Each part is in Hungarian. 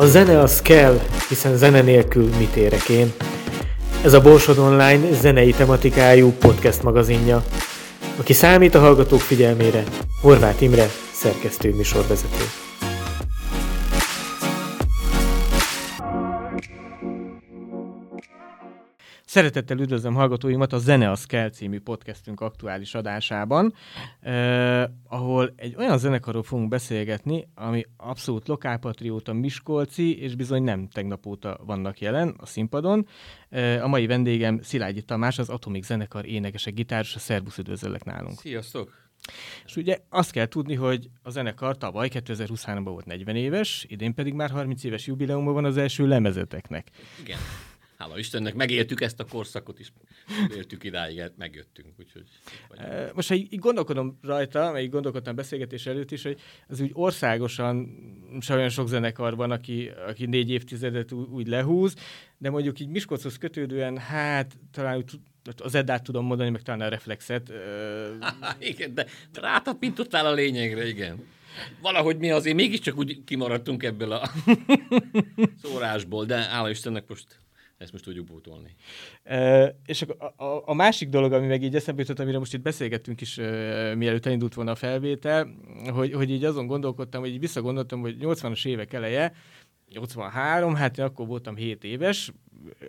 A zene az kell, hiszen zene nélkül mit érek én. Ez a Borsod Online zenei tematikájú podcast magazinja. Aki számít a hallgatók figyelmére, Horváth Imre, szerkesztő műsorvezető. Szeretettel üdvözlöm hallgatóimat a Zene az kell című podcastünk aktuális adásában, eh, ahol egy olyan zenekarról fogunk beszélgetni, ami abszolút lokálpatrióta, miskolci, és bizony nem tegnap óta vannak jelen a színpadon. Eh, a mai vendégem Szilágyi Tamás, az Atomik zenekar énekese, gitáros, a Szerbusz üdvözöllek nálunk. Sziasztok! És ugye azt kell tudni, hogy a zenekar tavaly 2023-ban volt 40 éves, idén pedig már 30 éves jubileumban van az első lemezeteknek. Igen hála Istennek, megéltük ezt a korszakot is, éltük idáig, megjöttünk, úgyhogy... Most, ha így gondolkodom rajta, meg így gondolkodtam beszélgetés előtt is, hogy az úgy országosan se olyan sok zenekar van, aki, aki négy évtizedet úgy lehúz, de mondjuk így Miskolchoz kötődően, hát talán az Eddát tudom mondani, meg talán a Reflexet. igen, de rátapintottál a lényegre, igen. Valahogy mi azért mégiscsak úgy kimaradtunk ebből a szórásból, de hála Istennek most ezt most tudjuk pótolni. E, és a, a, a másik dolog, ami meg így eszembe jutott, amire most itt beszélgettünk is, e, mielőtt elindult volna a felvétel, hogy, hogy így azon gondolkodtam, hogy így visszagondoltam, hogy 80-as évek eleje, 83, hát én akkor voltam 7 éves,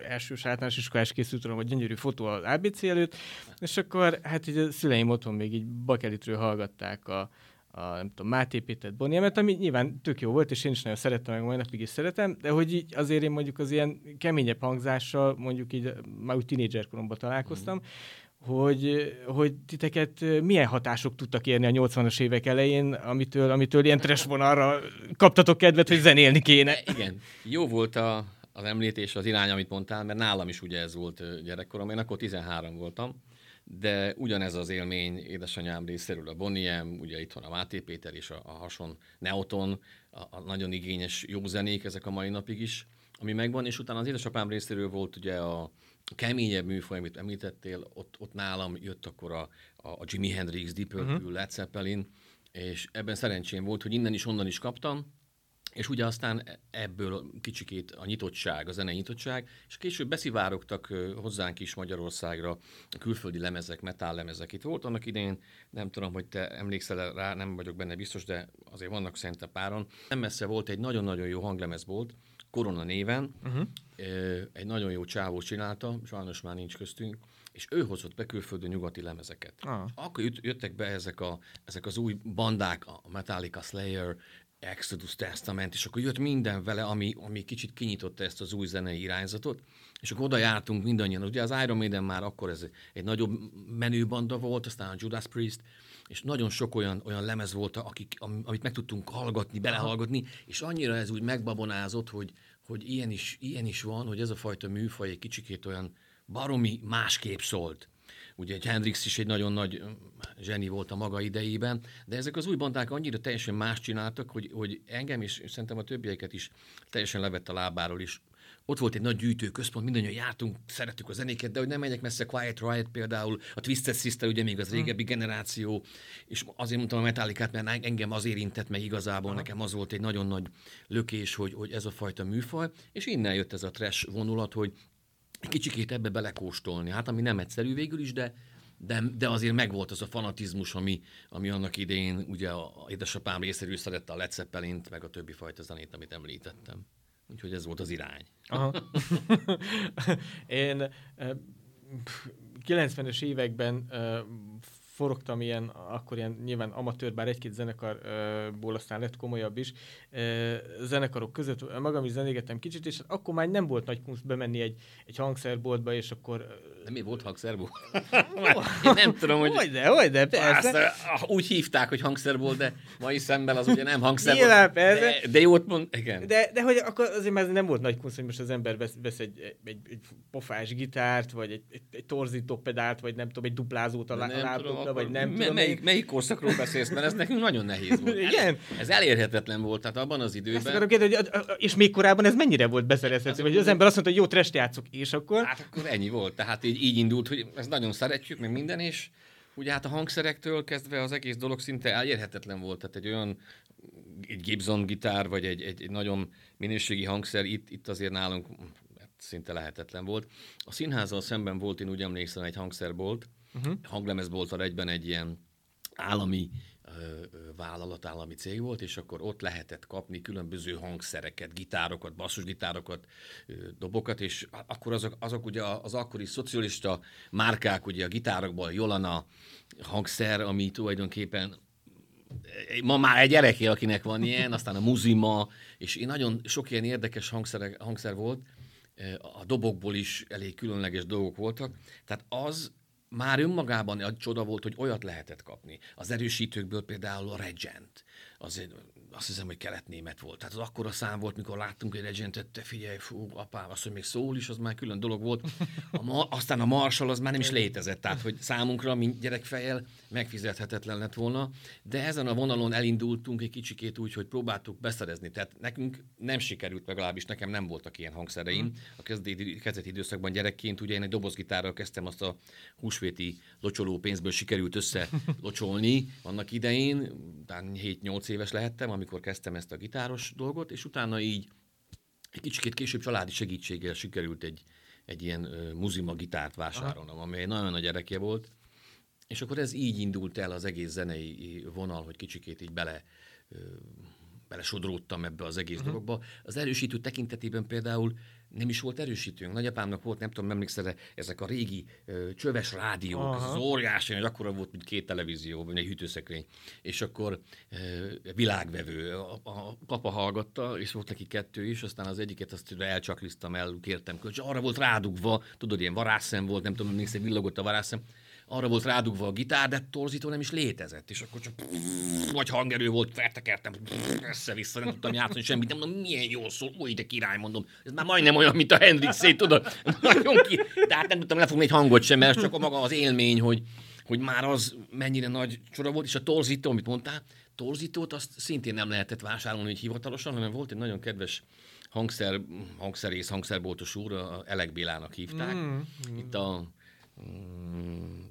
első általános iskolás készült hogy gyönyörű fotó az ABC előtt, és akkor hát így a szüleim otthon még így bakelitről hallgatták a, a nem tudom, Máté Péter Boniemet, ami nyilván tök jó volt, és én is nagyon szerettem, meg mai napig is szeretem, de hogy így azért én mondjuk az ilyen keményebb hangzással, mondjuk így már úgy tínédzserkoromban találkoztam, mm. hogy, hogy titeket milyen hatások tudtak érni a 80-as évek elején, amitől, amitől ilyen trash vonalra kaptatok kedvet, hogy zenélni kéne. Igen, jó volt a, az említés, az irány, amit mondtál, mert nálam is ugye ez volt gyerekkorom, én akkor 13 voltam, de ugyanez az élmény édesanyám részéről a Boniem, ugye itt van a Máté Péter és a, a hason Neoton, a, a nagyon igényes jó zenék ezek a mai napig is, ami megvan, és utána az édesapám részéről volt ugye a keményebb műfaj, amit említettél, ott, ott nálam jött akkor a, a Jimi Hendrix, Deep Purple, uh-huh. Led Zeppelin, és ebben szerencsém volt, hogy innen is, onnan is kaptam, és ugye aztán ebből kicsikét a nyitottság, a zenei nyitottság, és később beszivárogtak hozzánk is Magyarországra a külföldi lemezek, metal lemezek. Itt volt annak idején, nem tudom, hogy te emlékszel rá, nem vagyok benne biztos, de azért vannak szerintem páron. Nem messze volt egy nagyon-nagyon jó hanglemez volt, Korona néven, uh-huh. egy nagyon jó csávó csinálta, sajnos már nincs köztünk, és ő hozott be külföldön nyugati lemezeket. Ah. Akkor jöttek be ezek, a, ezek az új bandák, a Metallica Slayer, Exodus Testament, és akkor jött minden vele, ami, ami kicsit kinyitotta ezt az új zenei irányzatot, és akkor oda jártunk mindannyian. Ugye az Iron Maiden már akkor ez egy nagyobb menőbanda volt, aztán a Judas Priest, és nagyon sok olyan, olyan lemez volt, akik, amit meg tudtunk hallgatni, belehallgatni, és annyira ez úgy megbabonázott, hogy, hogy ilyen, is, ilyen is van, hogy ez a fajta műfaj egy kicsikét olyan baromi másképp szólt. Ugye egy Hendrix is egy nagyon nagy zseni volt a maga idejében, de ezek az új bandák annyira teljesen más csináltak, hogy, hogy engem és szerintem a többieket is teljesen levett a lábáról is. Ott volt egy nagy gyűjtő központ, mindannyian jártunk, szerettük a zenéket, de hogy nem megyek messze, Quiet Riot például, a Twisted Sister, ugye még az hm. régebbi hmm. generáció, és azért mondtam a metallikát, mert engem az érintett meg igazából, Aha. nekem az volt egy nagyon nagy lökés, hogy, hogy ez a fajta műfaj, és innen jött ez a trash vonulat, hogy kicsikét ebbe belekóstolni. Hát ami nem egyszerű végül is, de, de, de azért megvolt az a fanatizmus, ami, ami annak idején ugye a, édesapám részéről szerette a Led Zeppelin-t, meg a többi fajta zenét, amit említettem. Úgyhogy ez volt az irány. Aha. Én 90-es években forogtam ilyen, akkor ilyen nyilván amatőr, bár egy-két zenekarból aztán lett komolyabb is, zenekarok között magam is zenégettem kicsit, és akkor már nem volt nagy kunst bemenni egy, egy hangszerboltba, és akkor... Nem mi volt hangszerbolt? Én nem tudom, hogy... Hogy de, hogy de, persze. persze. Úgy hívták, hogy hangszerbolt, de mai szemben az ugye nem hangszerbolt. Nyilván, persze. De, de jót mond, igen. De, de hogy akkor azért már nem volt nagy kunst, hogy most az ember vesz, vesz egy, egy, egy pofás gitárt, vagy egy, egy, egy torzító pedált, vagy nem tudom, egy duplázót a lábdobra, vagy nem M- tudom. Melyik, melyik korszakról beszélsz? Mert ez nekünk nagyon nehéz volt. Igen? Ez elérhetetlen volt, tehát abban az időben. Ezt kérdezni, hogy, és még korábban ez mennyire volt beszerezhető? Hogy az ember azt mondta, hogy jó trest játszok, és akkor... Hát akkor ennyi volt. Tehát így, így indult, hogy ezt nagyon szeretjük, meg minden, és ugye hát a hangszerektől kezdve az egész dolog szinte elérhetetlen volt. Tehát egy olyan egy Gibson gitár, vagy egy, egy, egy nagyon minőségi hangszer, itt, itt azért nálunk hát szinte lehetetlen volt. A színházzal szemben volt, én úgy emlékszem, egy hangszerbolt, uh-huh. hanglemezbolttal egyben egy ilyen állami vállalat, állami cég volt, és akkor ott lehetett kapni különböző hangszereket, gitárokat, basszusgitárokat, dobokat, és akkor azok, azok ugye az akkori szocialista márkák, ugye a gitárokból Jolana hangszer, ami tulajdonképpen ma már egy gyereké, akinek van ilyen, aztán a muzima, és én nagyon sok ilyen érdekes hangszer, hangszer volt, a dobokból is elég különleges dolgok voltak, tehát az már önmagában egy csoda volt, hogy olyat lehetett kapni. Az erősítőkből például a Regent, az azt hiszem, hogy kelet-német volt. Tehát az akkora szám volt, mikor láttunk egy Regentet, te figyelj, fú, apám, azt, hogy még szól is, az már külön dolog volt. A ma, aztán a Marshall az már nem is létezett, tehát hogy számunkra, mint gyerekfejjel megfizethetetlen lett volna, de ezen a vonalon elindultunk egy kicsikét úgy, hogy próbáltuk beszerezni. Tehát nekünk nem sikerült, legalábbis nekem nem voltak ilyen hangszereim. Mm. A kezdeti, kezdeti időszakban gyerekként ugye én egy dobozgitárral kezdtem azt a húsvéti locsoló pénzből sikerült össze locsolni annak idején, talán 7-8 éves lehettem, amikor kezdtem ezt a gitáros dolgot, és utána így egy kicsit később családi segítséggel sikerült egy, egy ilyen uh, muzima gitárt vásárolnom, Aha. amely nagyon nagy gyerekje volt, és akkor ez így indult el az egész zenei vonal, hogy kicsikét így bele belesodródtam ebbe az egész uh-huh. dologba. Az erősítő tekintetében például nem is volt erősítőnk. Nagyapámnak volt, nem tudom, emlékszel ezek a régi ö, csöves rádiók, Aha. az óriási, hogy akkora volt, mint két televízió, vagy egy hűtőszekrény. És akkor ö, világvevő. A, a papa hallgatta, és volt neki kettő is, aztán az egyiket azt elcsakliztam el, kértem kölcs. Arra volt rádugva, tudod, ilyen varászszem volt, nem tudom, emlékszel, villogott a varászszem arra volt rádugva a gitár, de torzító nem is létezett, és akkor csak vagy hangerő volt, feltekertem, össze-vissza, nem tudtam játszani semmit, nem mondom, milyen jól szól, új, de király, mondom, ez már majdnem olyan, mint a Hendrix, szét, tudod, nagyon ki, de hát nem tudtam lefogni egy hangot sem, mert csak a maga az élmény, hogy, hogy már az mennyire nagy csoda volt, és a torzító, amit mondtál, torzítót azt szintén nem lehetett vásárolni hogy hivatalosan, hanem volt egy nagyon kedves hangszer, hangszerész, hangszerboltos úr, a Elek Bélának hívták. Mm. Itt a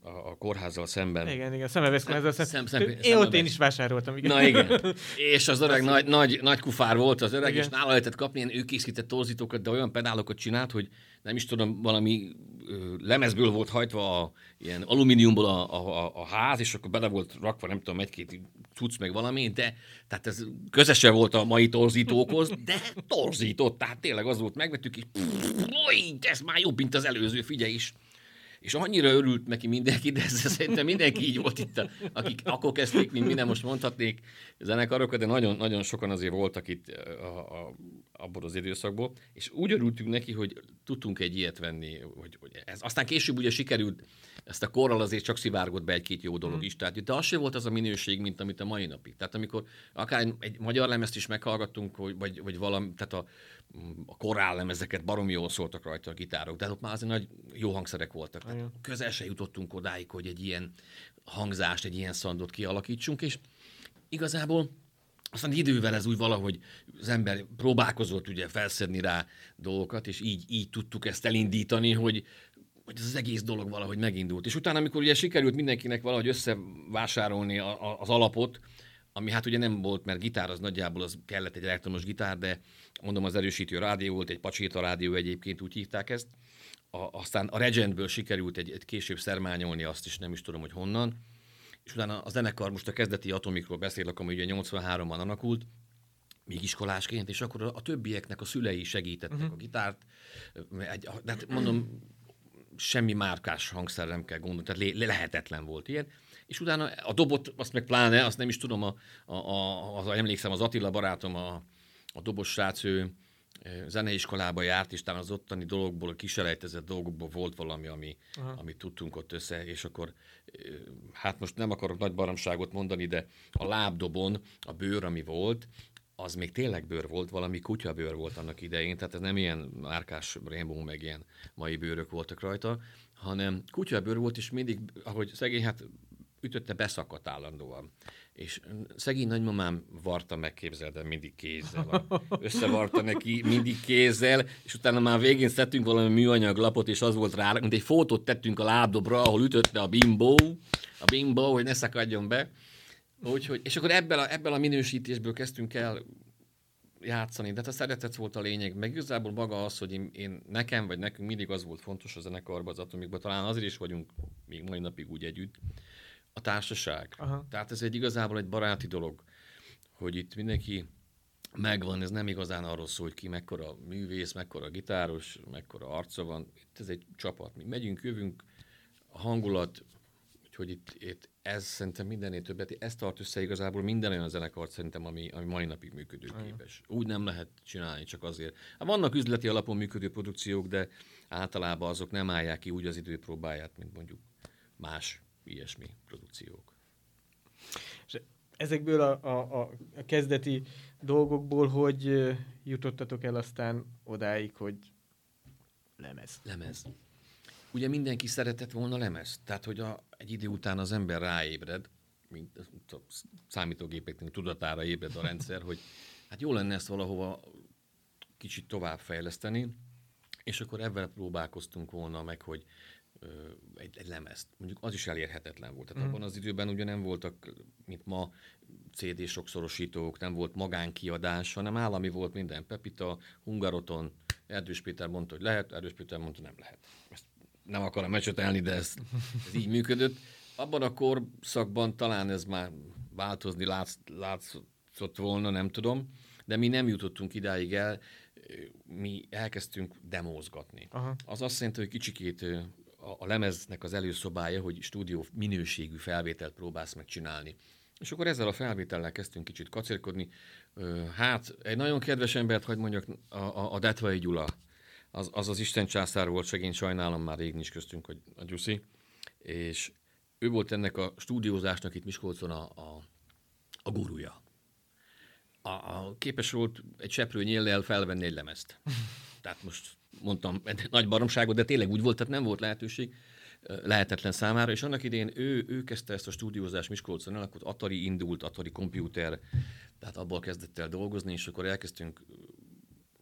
a, a kórházzal szemben. Igen, igen, szemevész kórházzal szemben. Szem, szem, én ott én is vásároltam. Igen. Na igen. És az öreg nagy, nagy, nagy kufár volt az öreg, igen. és nála lehetett kapni, ilyen ő készített torzítókat, de olyan pedálokat csinált, hogy nem is tudom, valami ö, lemezből volt hajtva a, ilyen alumíniumból a, a, a, ház, és akkor bele volt rakva, nem tudom, egy-két tudsz meg valami, de tehát ez közese volt a mai torzítókhoz, de torzított, tehát tényleg az volt, megvettük, és pff, ez már jobb, mint az előző, figyelj is és annyira örült neki mindenki, de ez szerintem mindenki így volt itt, akik akkor kezdték, mint minden, most mondhatnék zenekarokat, de nagyon, nagyon sokan azért voltak itt a, a, abból az időszakból, és úgy örültünk neki, hogy tudtunk egy ilyet venni, hogy, hogy ez. Aztán később ugye sikerült, ezt a korral azért csak szivárgott be egy-két jó dolog mm. is, tehát de az sem volt az a minőség, mint amit a mai napig. Tehát amikor akár egy magyar lemezt is meghallgattunk, vagy, vagy valami, tehát a, a korál lemezeket baromi jól szóltak rajta a gitárok, de ott már azért nagy jó hangszerek voltak. Tehát közel se jutottunk odáig, hogy egy ilyen hangzást, egy ilyen szandot kialakítsunk, és igazából aztán idővel ez úgy valahogy az ember próbálkozott ugye felszedni rá dolgokat, és így, így tudtuk ezt elindítani, hogy, hogy ez az egész dolog valahogy megindult. És utána, amikor ugye sikerült mindenkinek valahogy összevásárolni a, a, az alapot, ami hát ugye nem volt, mert gitár az nagyjából az kellett egy elektromos gitár, de mondom az erősítő rádió volt, egy pacséta rádió egyébként úgy hívták ezt. A, aztán a Regentből sikerült egy, egy később szermányolni, azt is nem is tudom, hogy honnan. És utána a zenekar, most a kezdeti Atomikról beszélek, ami ugye 83-ban alakult, még iskolásként, és akkor a, a többieknek a szülei segítettek uh-huh. a gitárt. Egy, hát mondom, semmi márkás hangszer nem kell gondolni, tehát le, lehetetlen volt ilyen. És utána a dobot, azt meg pláne, azt nem is tudom, a, a, a, az, emlékszem, az Attila barátom, a, a dobos srác, ő zeneiskolába járt, és talán az ottani dologból, a kiselejtezett dolgokból volt valami, ami, amit tudtunk ott össze, és akkor hát most nem akarok nagy baromságot mondani, de a lábdobon a bőr, ami volt, az még tényleg bőr volt, valami kutyabőr volt annak idején, tehát ez nem ilyen márkás Rainbow, meg ilyen mai bőrök voltak rajta, hanem kutyabőr volt, és mindig, ahogy szegény, hát ütötte, beszakadt állandóan. És szegény nagymamám varta meg, képzeld el, mindig kézzel. Összevarta neki mindig kézzel, és utána már végén szedtünk valami műanyag lapot, és az volt rá, mint egy fotót tettünk a lábdobra, ahol ütötte a bimbó, a bimbó, hogy ne szakadjon be. Úgyhogy, és akkor ebből a, ebből a minősítésből kezdtünk el játszani, de hát a szeretet volt a lényeg, meg igazából maga az, hogy én, én nekem vagy nekünk mindig az volt fontos a zenekarban, az atomikban, talán azért is vagyunk még mai napig úgy együtt, a társaság. Aha. Tehát ez egy igazából egy baráti dolog, hogy itt mindenki megvan, ez nem igazán arról szól, hogy ki mekkora művész, mekkora gitáros, mekkora arca van. Itt ez egy csapat. Mi megyünk, jövünk, a hangulat, úgyhogy itt, itt ez szerintem mindennél többet, ez tart össze igazából minden olyan zenekart szerintem, ami, ami mai napig működőképes. Úgy nem lehet csinálni csak azért. Hát vannak üzleti alapon működő produkciók, de általában azok nem állják ki úgy az időpróbáját, mint mondjuk más ilyesmi produkciók. És ezekből a, a, a kezdeti dolgokból, hogy jutottatok el aztán odáig, hogy lemez? Lemez. Ugye mindenki szeretett volna lemez. Tehát, hogy a, egy idő után az ember ráébred, mint a számítógépeknek tudatára ébred a rendszer, hogy hát jó lenne ezt valahova kicsit tovább fejleszteni, és akkor ebben próbálkoztunk volna meg, hogy egy, egy lemezt. Mondjuk az is elérhetetlen volt. Tehát mm. abban az időben ugye nem voltak, mint ma, CD sokszorosítók, nem volt magánkiadás, hanem állami volt minden. Pepita, Hungaroton, Erdős Péter mondta, hogy lehet, Erdős Péter mondta, nem lehet. Ezt nem akarom mecsetelni, de ez, ez így működött. Abban a korszakban talán ez már változni látsz, látszott volna, nem tudom, de mi nem jutottunk idáig el, mi elkezdtünk demózgatni. Aha. Az azt jelenti, hogy kicsikét a, a lemeznek az előszobája, hogy stúdió minőségű felvételt próbálsz megcsinálni. És akkor ezzel a felvétellel kezdtünk kicsit kacérkodni. Hát, egy nagyon kedves embert, hogy mondjak, a, a, a Detvai Gyula, az, az az Isten császár volt, segény sajnálom, már rég nincs köztünk, hogy a Gyuszi, és ő volt ennek a stúdiózásnak itt Miskolcon a, a, a gurúja. A, a képes volt egy seprő nyéllel felvenni egy lemezt. Tehát most mondtam nagy baromságot, de tényleg úgy volt, tehát nem volt lehetőség lehetetlen számára, és annak idén ő, ő kezdte ezt a stúdiózást Miskolcon el, akkor Atari indult, Atari komputer, tehát abból kezdett el dolgozni, és akkor elkezdtünk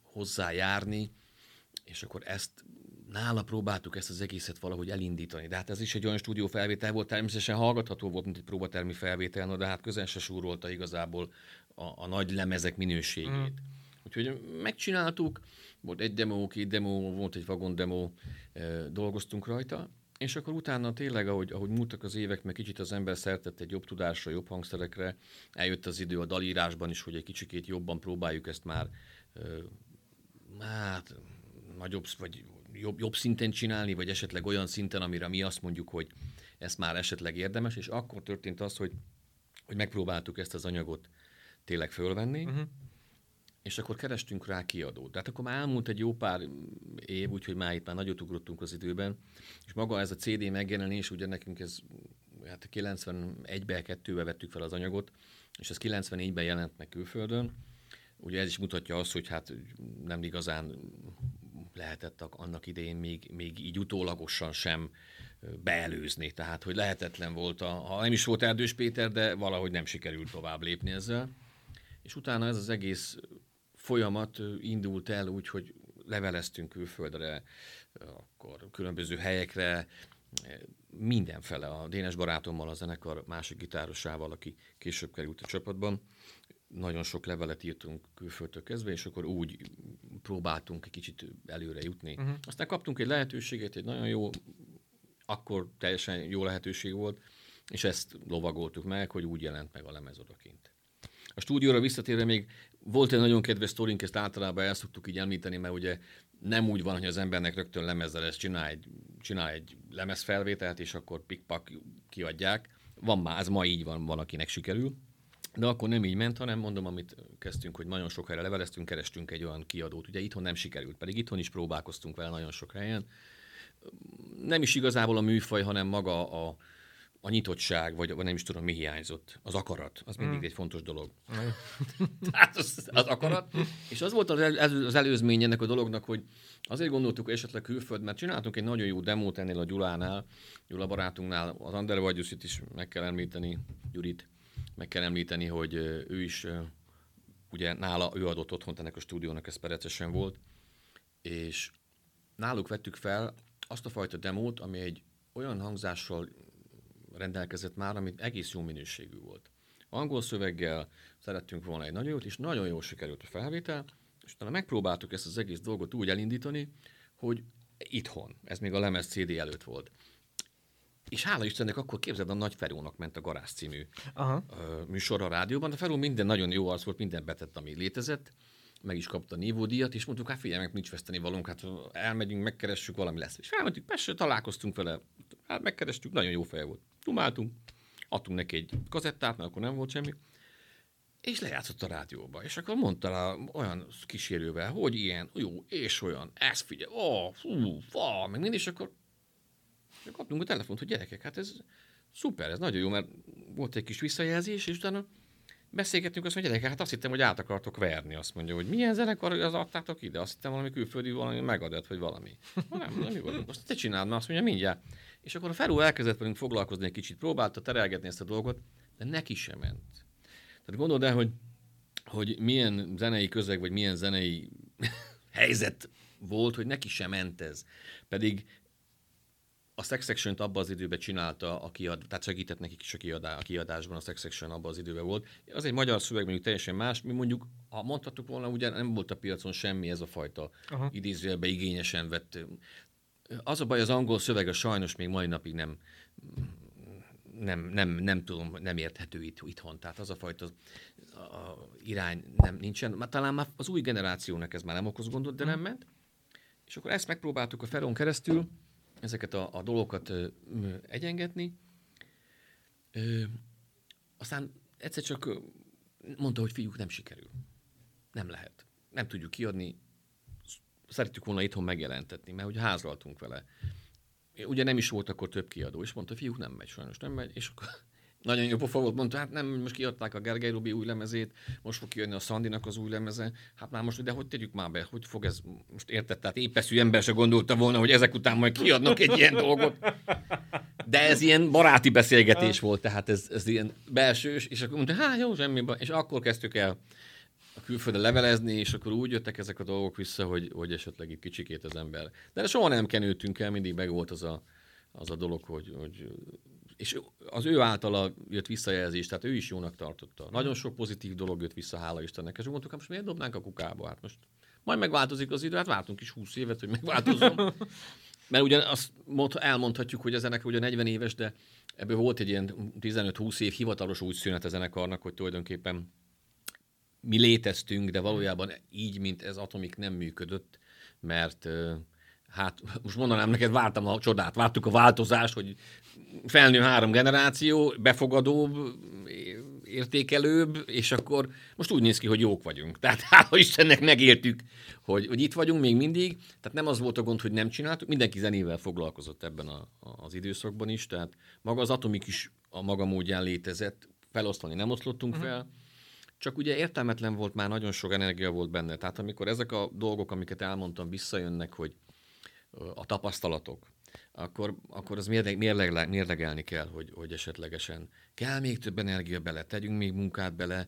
hozzájárni, és akkor ezt nála próbáltuk ezt az egészet valahogy elindítani. De hát ez is egy olyan stúdió felvétel volt, természetesen hallgatható volt, mint egy próbatermi felvétel, no, de hát közel se súrolta igazából a, a nagy lemezek minőségét. Mm. Úgyhogy megcsináltuk, volt egy demo, két demo, volt egy vagon demo, dolgoztunk rajta, és akkor utána tényleg, ahogy, ahogy múltak az évek, meg kicsit az ember szertett egy jobb tudásra, jobb hangszerekre, eljött az idő a dalírásban is, hogy egy kicsikét jobban próbáljuk ezt már hát, nagyobb, vagy jobb, jobb szinten csinálni, vagy esetleg olyan szinten, amire mi azt mondjuk, hogy ez már esetleg érdemes, és akkor történt az, hogy, hogy megpróbáltuk ezt az anyagot tényleg fölvenni, uh-huh és akkor kerestünk rá kiadót. Tehát akkor már elmúlt egy jó pár év, úgyhogy már itt már nagyot ugrottunk az időben, és maga ez a CD megjelenés, ugye nekünk ez hát 91-ben, 2-ben vettük fel az anyagot, és ez 94-ben jelent meg külföldön. Ugye ez is mutatja azt, hogy hát nem igazán lehetett annak idején még, még így utólagosan sem beelőzni. Tehát, hogy lehetetlen volt, a, ha nem is volt Erdős Péter, de valahogy nem sikerült tovább lépni ezzel. És utána ez az egész folyamat indult el úgy, hogy leveleztünk külföldre, akkor különböző helyekre, mindenfele a Dénes barátommal, a zenekar másik gitárosával, aki később került a csapatban. Nagyon sok levelet írtunk külföldtől kezdve, és akkor úgy próbáltunk egy kicsit előre jutni. Uh-huh. Aztán kaptunk egy lehetőséget, egy nagyon jó, akkor teljesen jó lehetőség volt, és ezt lovagoltuk meg, hogy úgy jelent meg a lemez odakint. A stúdióra visszatérve még volt egy nagyon kedves sztorink, ezt általában el szoktuk így említeni, mert ugye nem úgy van, hogy az embernek rögtön lemezzel ezt csinál egy, csinál egy lemezfelvételt, és akkor pikpak kiadják. Van már, ez ma így van, van, akinek sikerül. De akkor nem így ment, hanem mondom, amit kezdtünk, hogy nagyon sok helyre leveleztünk, kerestünk egy olyan kiadót. Ugye itthon nem sikerült, pedig itthon is próbálkoztunk vele nagyon sok helyen. Nem is igazából a műfaj, hanem maga a, a nyitottság, vagy, vagy nem is tudom, mi hiányzott. Az akarat, az mindig mm. egy fontos dolog. Tehát az, az akarat. És az volt az, el, az előzmény ennek a dolognak, hogy azért gondoltuk, hogy esetleg külföld, mert csináltunk egy nagyon jó demót ennél a Gyulánál, Gyula barátunknál, az Ander Vagyuszit is meg kell említeni, Gyurit, meg kell említeni, hogy ő is, ugye nála, ő adott otthont ennek a stúdiónak, ez perecesen volt, és náluk vettük fel azt a fajta demót, ami egy olyan hangzással rendelkezett már, ami egész jó minőségű volt. Angol szöveggel szerettünk volna egy nagyon jót, és nagyon jól sikerült a felvétel, és utána megpróbáltuk ezt az egész dolgot úgy elindítani, hogy itthon, ez még a lemez CD előtt volt. És hála Istennek akkor képzeld, a Nagy Ferónak ment a Garász című Aha. műsor a rádióban. A Feró minden nagyon jó arc volt, minden betett, ami létezett. Meg is kapta a nívódíjat, és mondtuk, hát figyelj, meg nincs veszteni valónk, hát elmegyünk, megkeressük, valami lesz. És elmentünk, persze találkoztunk vele, hát megkerestük, nagyon jó fej volt. Dumáltunk, adtunk neki egy kazettát, mert akkor nem volt semmi, és lejátszott a rádióba, és akkor mondta rá olyan kísérővel, hogy ilyen, jó, és olyan, ez figyelj, ó, fú, fa, meg mind, és akkor kaptunk a telefont, hogy gyerekek, hát ez szuper, ez nagyon jó, mert volt egy kis visszajelzés, és utána beszélgettünk, azt mondja, gyerekek, hát azt hittem, hogy át akartok verni. Azt mondja, hogy milyen zenekar, az adtátok ide? Azt hittem valami külföldi valami megadat, vagy valami. Nem, nem mi volt. Most te csináld, mert azt mondja, mindjárt. És akkor a Feró elkezdett velünk foglalkozni egy kicsit, próbálta terelgetni ezt a dolgot, de neki sem ment. Tehát gondold el, hogy, hogy milyen zenei közeg, vagy milyen zenei helyzet volt, hogy neki sem ment ez. Pedig a Sex Section abban az időben csinálta, a kiad, tehát segített nekik is a, kiadá, a kiadásban, a Sex Section abban az időben volt. Az egy magyar szöveg mondjuk teljesen más, mi mondjuk, ha mondhattuk volna, ugye nem volt a piacon semmi ez a fajta idézőjelbe igényesen vett. Az a baj, az angol szöveg a sajnos még mai napig nem, nem, nem, nem tudom, nem érthető itt, itthon. Tehát az a fajta a irány nem, nincsen. Már talán már az új generációnak ez már nem okoz gondot, de nem ment. És akkor ezt megpróbáltuk a Feron keresztül, ezeket a, a dolgokat ö, egyengetni. Ö, aztán egyszer csak mondta, hogy fiúk, nem sikerül. Nem lehet. Nem tudjuk kiadni. Szeretjük volna itthon megjelentetni, mert ugye házlaltunk vele. Ugye nem is volt akkor több kiadó, és mondta, fiúk, nem megy, sajnos nem megy, és akkor nagyon jó pofa volt, mondta, hát nem, most kiadták a Gergely Rubi új lemezét, most fog kijönni a Szandinak az új lemeze, hát már most, de hogy tegyük már be, hogy fog ez, most érted, tehát épeszű ember se gondolta volna, hogy ezek után majd kiadnak egy ilyen dolgot. De ez ilyen baráti beszélgetés volt, tehát ez, ez ilyen belsős, és akkor mondta, hát jó, semmi baj, és akkor kezdtük el a külföldre levelezni, és akkor úgy jöttek ezek a dolgok vissza, hogy, hogy esetleg itt kicsikét az ember. De soha nem kenődtünk el, mindig meg volt az a, az a dolog, hogy, hogy és az ő általa jött visszajelzés, tehát ő is jónak tartotta. Nagyon sok pozitív dolog jött vissza, hála Istennek, és mondtuk, hát most miért dobnánk a kukába? Hát most majd megváltozik az idő, hát vártunk is 20 évet, hogy megváltozzon. Mert ugye azt mond, elmondhatjuk, hogy a zenekar ugye 40 éves, de ebből volt egy ilyen 15-20 év hivatalos úgy szünet a zenekarnak, hogy tulajdonképpen mi léteztünk, de valójában így, mint ez Atomik nem működött, mert hát most mondanám neked, vártam a csodát, vártuk a változást, hogy felnő három generáció, befogadóbb, értékelőbb, és akkor most úgy néz ki, hogy jók vagyunk. Tehát hála Istennek megértük, hogy, hogy itt vagyunk még mindig. Tehát nem az volt a gond, hogy nem csináltuk, mindenki zenével foglalkozott ebben a, a, az időszakban is, tehát maga az Atomik is a maga módján létezett, felosztani nem oszlottunk uh-huh. fel, csak ugye értelmetlen volt, már nagyon sok energia volt benne. Tehát amikor ezek a dolgok, amiket elmondtam, visszajönnek, hogy a tapasztalatok, akkor, akkor az mérleg, mérleg, mérlegelni kell, hogy, hogy esetlegesen kell még több energia bele, tegyünk még munkát bele,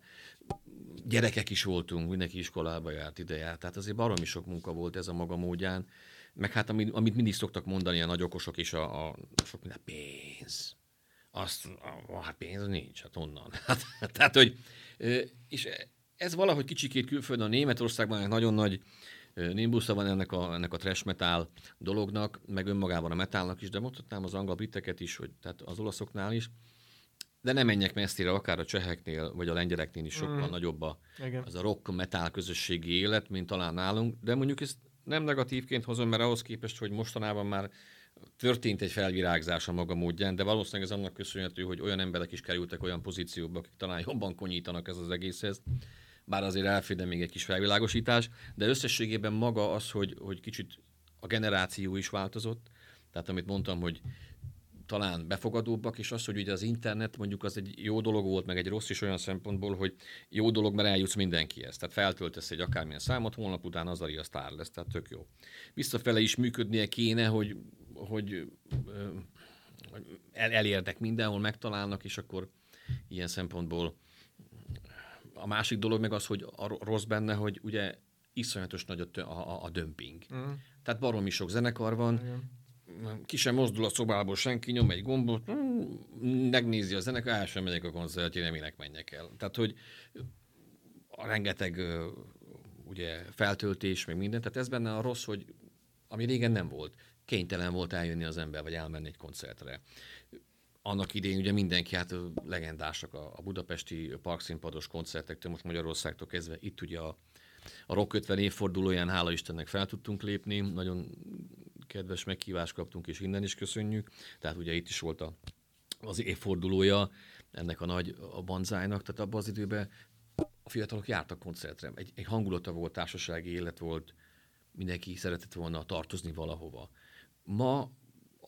gyerekek is voltunk, mindenki iskolába járt, ide járt, tehát azért baromi sok munka volt ez a maga módján, meg hát amit, amit mindig szoktak mondani a nagy okosok is, a, a sok minden pénz. Azt, a, hát pénz nincs, hát onnan. Hát, tehát, hogy, és ez valahogy kicsikét külföldön, a Németországban nagyon nagy nimbusza van ennek a, ennek a trash metal dolognak, meg önmagában a metalnak is, de mondhatnám az angol briteket is, hogy tehát az olaszoknál is, de nem menjek messzire, akár a cseheknél, vagy a lengyeleknél is sokkal mm. nagyobb a, az a rock metal közösségi élet, mint talán nálunk, de mondjuk ezt nem negatívként hozom, mert ahhoz képest, hogy mostanában már történt egy felvirágzás a maga módján, de valószínűleg ez annak köszönhető, hogy olyan emberek is kerültek olyan pozícióba, akik talán jobban konyítanak ez az egészhez, bár azért elfér még egy kis felvilágosítás, de összességében maga az, hogy, hogy kicsit a generáció is változott, tehát amit mondtam, hogy talán befogadóbbak, és az, hogy ugye az internet mondjuk az egy jó dolog volt, meg egy rossz is olyan szempontból, hogy jó dolog, mert eljutsz mindenkihez. Tehát feltöltesz egy akármilyen számot, holnap után az a sztár lesz, tehát tök jó. Visszafele is működnie kéne, hogy, hogy el, elérnek mindenhol, megtalálnak, és akkor ilyen szempontból a másik dolog meg az, hogy a rossz benne, hogy ugye iszonyatos nagy a, a, a dömping. Mm. Tehát baromi sok zenekar van, Igen ki sem mozdul a szobából senki, nyom egy gombot, megnézi a zenekar, el sem megyek a koncertjére, minek menjek el. Tehát, hogy a rengeteg ugye feltöltés, meg minden, tehát ez benne a rossz, hogy ami régen nem volt. Kénytelen volt eljönni az ember, vagy elmenni egy koncertre. Annak idén ugye mindenki, hát legendásak a, a budapesti parkszínpados koncertektől, most Magyarországtól kezdve, itt ugye a, a Rock 50 évfordulóján, hála Istennek fel tudtunk lépni, nagyon kedves meghívást kaptunk, és innen is köszönjük. Tehát ugye itt is volt a, az évfordulója ennek a nagy a banzájnak, tehát abban az időben a fiatalok jártak koncertre. Egy, egy hangulata volt, társasági élet volt, mindenki szeretett volna tartozni valahova. Ma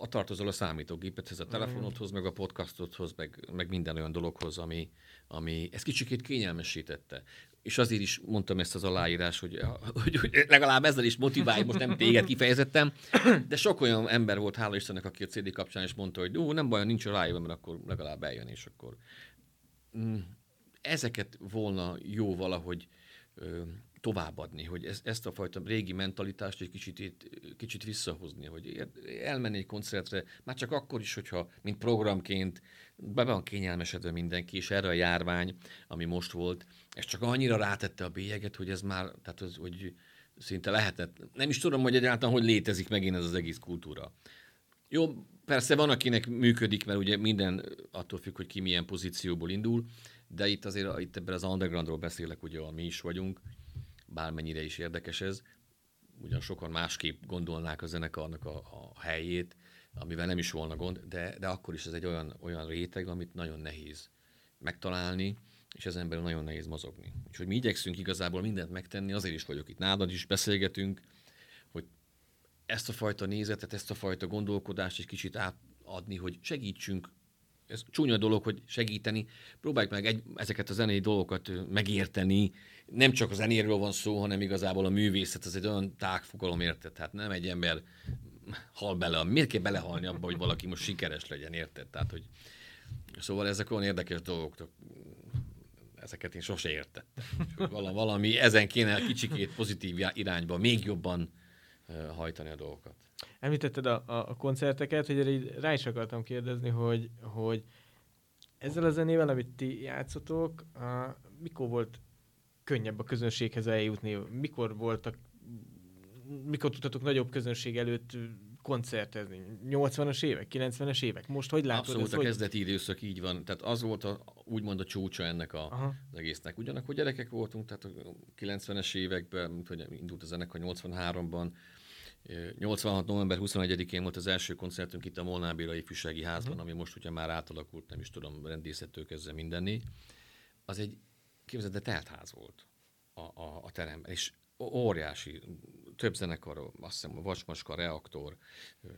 a tartozol a számítógépethez, a telefonodhoz, meg a podcastodhoz, meg, meg minden olyan dologhoz, ami, ami ezt kicsikét kényelmesítette. És azért is mondtam ezt az aláírás, hogy, hogy, hogy legalább ezzel is motiválj, most nem téged kifejezettem, de sok olyan ember volt, hála Istennek, aki a CD kapcsán is mondta, hogy ó, nem baj, nincs aláírva, mert akkor legalább eljön, és akkor. Mm, ezeket volna jó valahogy továbbadni, hogy ez, ezt a fajta régi mentalitást egy kicsit, kicsit visszahozni, hogy elmenni egy koncertre, már csak akkor is, hogyha mint programként be van kényelmesedve mindenki, és erre a járvány, ami most volt, ez csak annyira rátette a bélyeget, hogy ez már, tehát az, hogy szinte lehetett. Nem is tudom, hogy egyáltalán hogy létezik megint ez az egész kultúra. Jó, persze van, akinek működik, mert ugye minden attól függ, hogy ki milyen pozícióból indul, de itt azért itt ebben az undergroundról beszélek, ugye, mi is vagyunk, bármennyire is érdekes ez, ugyan sokan másképp gondolnák a zenekarnak a, a helyét, amivel nem is volna gond, de, de akkor is ez egy olyan, olyan réteg, amit nagyon nehéz megtalálni, és ezen belül nagyon nehéz mozogni. És hogy mi igyekszünk igazából mindent megtenni, azért is vagyok itt nálad is, beszélgetünk, hogy ezt a fajta nézetet, ezt a fajta gondolkodást egy kicsit átadni, hogy segítsünk ez csúnya dolog, hogy segíteni. Próbáljuk meg egy, ezeket a zenei dolgokat megérteni. Nem csak a zenéről van szó, hanem igazából a művészet, az egy olyan tágfogalom, érted? Tehát nem egy ember hal bele. Miért kell belehalni abba, hogy valaki most sikeres legyen, érted? Tehát, hogy Szóval ezek olyan érdekes dolgok, ezeket én sose értettem. Valami, ezen kéne kicsikét pozitív irányba még jobban hajtani a dolgokat. Említetted a, a, a koncerteket, hogy erre rá is akartam kérdezni, hogy, hogy ezzel a zenével, amit ti játszotok, a, mikor volt könnyebb a közönséghez eljutni? Mikor voltak, mikor tudtatok nagyobb közönség előtt koncertezni? 80-as évek, 90-es évek? Most hogy látod? Abszolút ez, a kezdeti hogy... időszak így van. Tehát az volt a, úgymond a csúcsa ennek a, az egésznek. Ugyanakkor gyerekek voltunk, tehát a 90-es években, mint hogy indult a zenekar 83-ban, 86. november 21-én volt az első koncertünk itt a Molnár Béla Ifjúsági Házban, uh-huh. ami most ugye már átalakult, nem is tudom, rendészettől kezdve mindenné. Az egy, képzeld, de teltház volt a, a, a teremben, és óriási, több zenekar, azt hiszem, a Vacsmaska, Reaktor,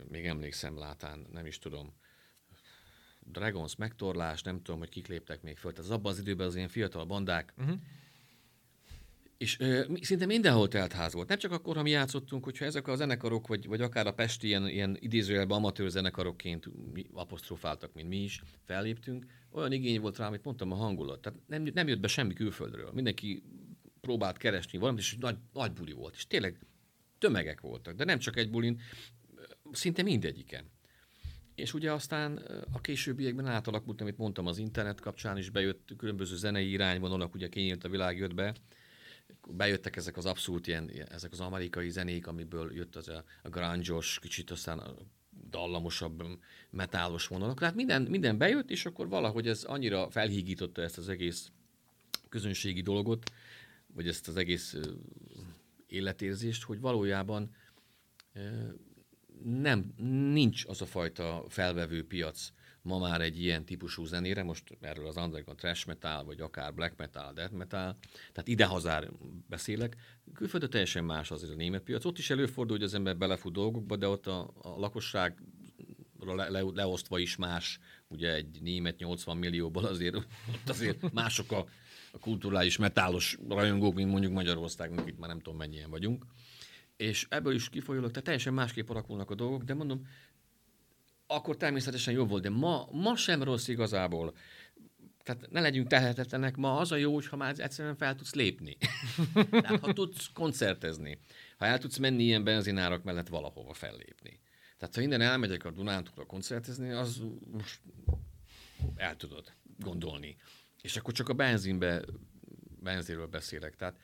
még emlékszem látán, nem is tudom, Dragons megtorlás, nem tudom, hogy kik léptek még föl. Tehát az abban az időben az ilyen fiatal bandák, uh-huh és ö, szinte mindenhol telt ház volt. Nem csak akkor, ha mi játszottunk, hogyha ezek a zenekarok, vagy, vagy akár a Pesti ilyen, ilyen idézőjelben amatőr zenekarokként apostrofáltak, mint mi is, felléptünk, olyan igény volt rá, amit mondtam, a hangulat. Tehát nem, nem jött be semmi külföldről. Mindenki próbált keresni valamit, és nagy, nagy buli volt. És tényleg tömegek voltak, de nem csak egy bulin, szinte mindegyiken. És ugye aztán a későbbiekben átalakult, amit mondtam, az internet kapcsán is bejött különböző zenei irányvonalak, ugye kinyílt a világ jött be, bejöttek ezek az abszolút ilyen, ezek az amerikai zenék, amiből jött az a, a grunge-os, kicsit aztán a dallamosabb, metálos vonalak. Tehát minden, minden bejött, és akkor valahogy ez annyira felhígította ezt az egész közönségi dolgot, vagy ezt az egész életérzést, hogy valójában nem, nincs az a fajta felvevő piac, ma már egy ilyen típusú zenére, most erről az underground trash metal, vagy akár black metal, death metal, tehát idehazár beszélek, külföldön teljesen más azért a német piac. Ott is előfordul, hogy az ember belefut dolgokba, de ott a, a lakosság le, le, leosztva is más, ugye egy német 80 millióból azért, ott azért mások a, a kulturális metálos rajongók, mint mondjuk Magyarországnak, itt már nem tudom mennyien vagyunk. És ebből is kifolyólag, tehát teljesen másképp alakulnak a dolgok, de mondom, akkor természetesen jobb volt, de ma, ma sem rossz igazából. Tehát ne legyünk tehetetlenek, ma az a jó, ha már egyszerűen fel tudsz lépni. Tehát ha tudsz koncertezni, ha el tudsz menni ilyen benzinárak mellett valahova fellépni. Tehát ha innen elmegyek a Dunántúra koncertezni, az most el tudod gondolni. És akkor csak a benzinbe, benzinről beszélek. Tehát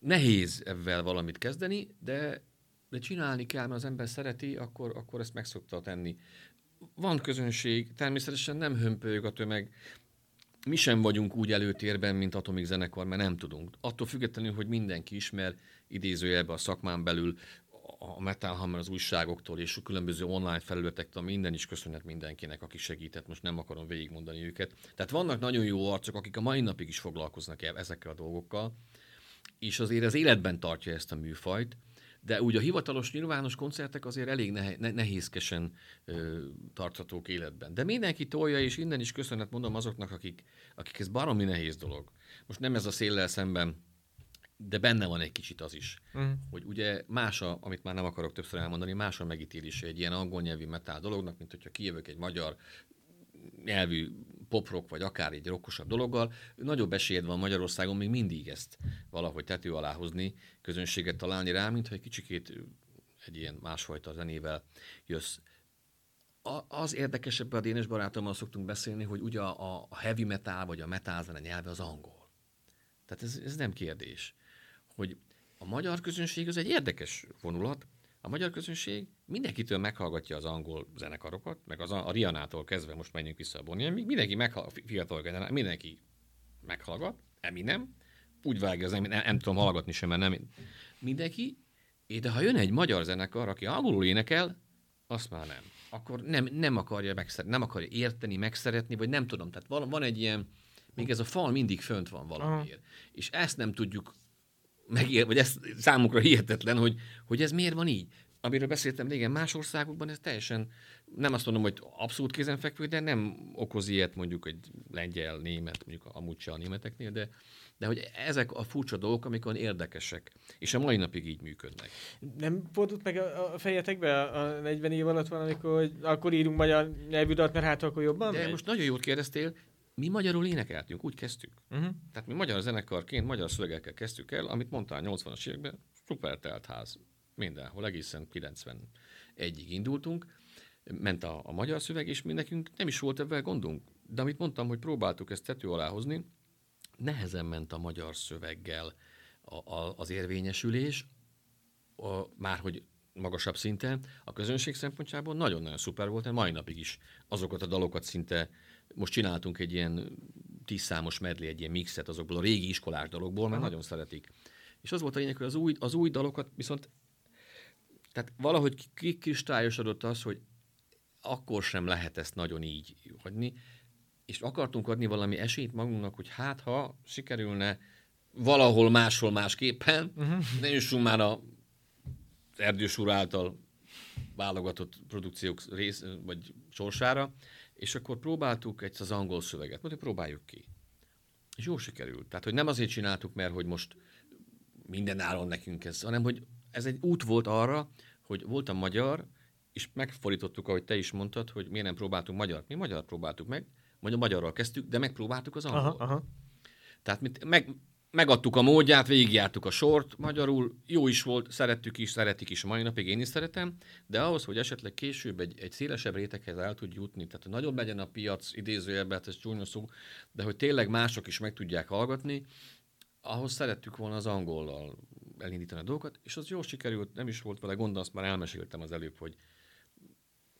nehéz ebben valamit kezdeni, de, de csinálni kell, mert az ember szereti, akkor, akkor ezt meg szokta tenni. Van közönség, természetesen nem hömpölyög a tömeg, mi sem vagyunk úgy előtérben, mint Atomik zenekar, mert nem tudunk. Attól függetlenül, hogy mindenki ismer, idézőjelben a szakmán belül a Metal Hammer az újságoktól és a különböző online felületektől minden is köszönhet mindenkinek, aki segített, most nem akarom végigmondani őket. Tehát vannak nagyon jó arcok, akik a mai napig is foglalkoznak ezekkel a dolgokkal, és azért az életben tartja ezt a műfajt, de úgy a hivatalos, nyilvános koncertek azért elég nehézkesen ö, tarthatók életben. De mindenki tolja, és innen is köszönet mondom azoknak, akik, akik ez baromi nehéz dolog. Most nem ez a széllel szemben, de benne van egy kicsit az is, uh-huh. hogy ugye más a, amit már nem akarok többször elmondani, más a megítélése egy ilyen angol nyelvű metal dolognak, mint hogyha kijövök egy magyar nyelvű poprock, vagy akár egy rokkosabb dologgal, nagyobb esélyed van Magyarországon még mindig ezt valahogy tető alá hozni, közönséget találni rá, mintha egy kicsikét egy ilyen másfajta zenével jössz. A, az érdekesebb, a Dénes barátommal szoktunk beszélni, hogy ugye a, a heavy metal, vagy a metal zene nyelve az angol. Tehát ez, ez nem kérdés. Hogy a magyar közönség az egy érdekes vonulat, a magyar közönség mindenkitől meghallgatja az angol zenekarokat, meg az a, Rianától kezdve, most menjünk vissza a Bonnie, mindenki meghallgat, fiatal generál, mindenki meghallgat, Eminem, úgy vágja az Eminem, nem, nem tudom hallgatni sem, mert nem mindenki, de ha jön egy magyar zenekar, aki angolul énekel, azt már nem. Akkor nem, nem akarja megszeretni, nem akarja érteni, megszeretni, vagy nem tudom. Tehát van, van egy ilyen, még ez a fal mindig fönt van valamiért. Aha. És ezt nem tudjuk megér, vagy ez számukra hihetetlen, hogy, hogy ez miért van így. Amiről beszéltem régen, más országokban ez teljesen, nem azt mondom, hogy abszolút kézenfekvő, de nem okoz ilyet mondjuk egy lengyel, német, mondjuk amúgy se a németeknél, de, de hogy ezek a furcsa dolgok, amikor érdekesek, és a mai napig így működnek. Nem fordult meg a, fejetekbe a 40 év alatt valamikor, hogy akkor írunk magyar nyelvű dalt, mert hát akkor jobban De megy? most nagyon jót kérdeztél, mi magyarul énekeltünk, úgy kezdtük. Uh-huh. Tehát mi magyar zenekarként, magyar szövegekkel kezdtük el, amit mondtál 80-as években, szuper telt ház. Mindenhol, egészen 91-ig indultunk. Ment a, a magyar szöveg, és mi nekünk nem is volt ebben gondunk. De amit mondtam, hogy próbáltuk ezt tető alá hozni, nehezen ment a magyar szöveggel a, a, az érvényesülés, a, már hogy magasabb szinten, a közönség szempontjából nagyon-nagyon szuper volt, mai napig is azokat a dalokat szinte most csináltunk egy ilyen tíz számos medley, egy ilyen mixet azokból a régi iskolás dalokból, mert Aha. nagyon szeretik. És az volt a lényeg, hogy az új, az új dalokat viszont tehát valahogy kikristályosodott az, hogy akkor sem lehet ezt nagyon így hagyni, és akartunk adni valami esélyt magunknak, hogy hát ha sikerülne valahol máshol másképpen, uh-huh. ne jussunk már a Erdős úr által válogatott produkciók rész, vagy sorsára, és akkor próbáltuk egy az angol szöveget, mondjuk próbáljuk ki. És jó sikerült. Tehát, hogy nem azért csináltuk, mert hogy most minden áron nekünk ez, hanem hogy ez egy út volt arra, hogy voltam magyar, és megfordítottuk, ahogy te is mondtad, hogy miért nem próbáltunk magyar. Mi magyar próbáltuk meg, vagy a magyarral kezdtük, de megpróbáltuk az angol. Aha, aha. Tehát mit, meg, megadtuk a módját, végigjártuk a sort, magyarul jó is volt, szerettük is, szeretik is a mai napig, én is szeretem, de ahhoz, hogy esetleg később egy, egy szélesebb réteghez el tud jutni, tehát hogy nagyobb legyen a piac, idézőjelben, hát ez csúnya szó, de hogy tényleg mások is meg tudják hallgatni, ahhoz szerettük volna az angollal elindítani a dolgokat, és az jó sikerült, nem is volt vele gond, azt már elmeséltem az előbb, hogy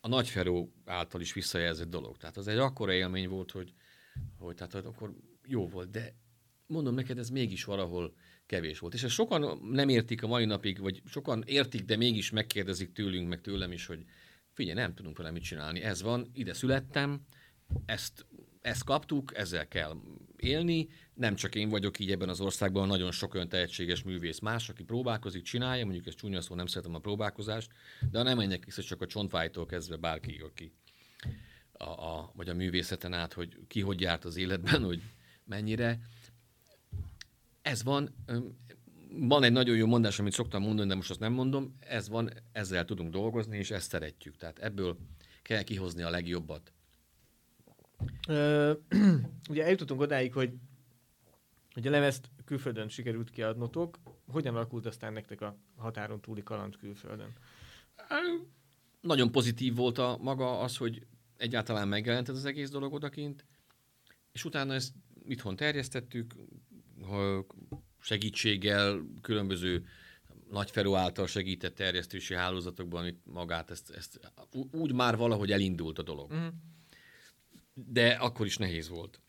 a Nagyferó által is visszajelzett dolog. Tehát az egy akkora élmény volt, hogy, hogy tehát akkor jó volt, de mondom neked, ez mégis valahol kevés volt. És ezt sokan nem értik a mai napig, vagy sokan értik, de mégis megkérdezik tőlünk, meg tőlem is, hogy figyelj, nem tudunk vele mit csinálni. Ez van, ide születtem, ezt, ezt kaptuk, ezzel kell élni. Nem csak én vagyok így ebben az országban, nagyon sok olyan tehetséges művész más, aki próbálkozik, csinálja, mondjuk ez csúnya szó, nem szeretem a próbálkozást, de nem menjek vissza csak a csontvájtól kezdve bárki, aki a, a, vagy a művészeten át, hogy ki hogy járt az életben, hogy mennyire. Ez van, van egy nagyon jó mondás, amit szoktam mondani, de most azt nem mondom, ez van, ezzel tudunk dolgozni, és ezt szeretjük. Tehát ebből kell kihozni a legjobbat. Ö, ugye eljutottunk odáig, hogy, hogy a lemezt külföldön sikerült kiadnotok. Hogyan alakult aztán nektek a határon túli kaland külföldön? Nagyon pozitív volt a maga az, hogy egyáltalán megjelent ez az egész dolog odakint, és utána ezt itthon terjesztettük, segítséggel, különböző Nagyferó által segített terjesztési hálózatokban, amit magát ezt, ezt úgy már valahogy elindult a dolog. Mm. De akkor is nehéz volt.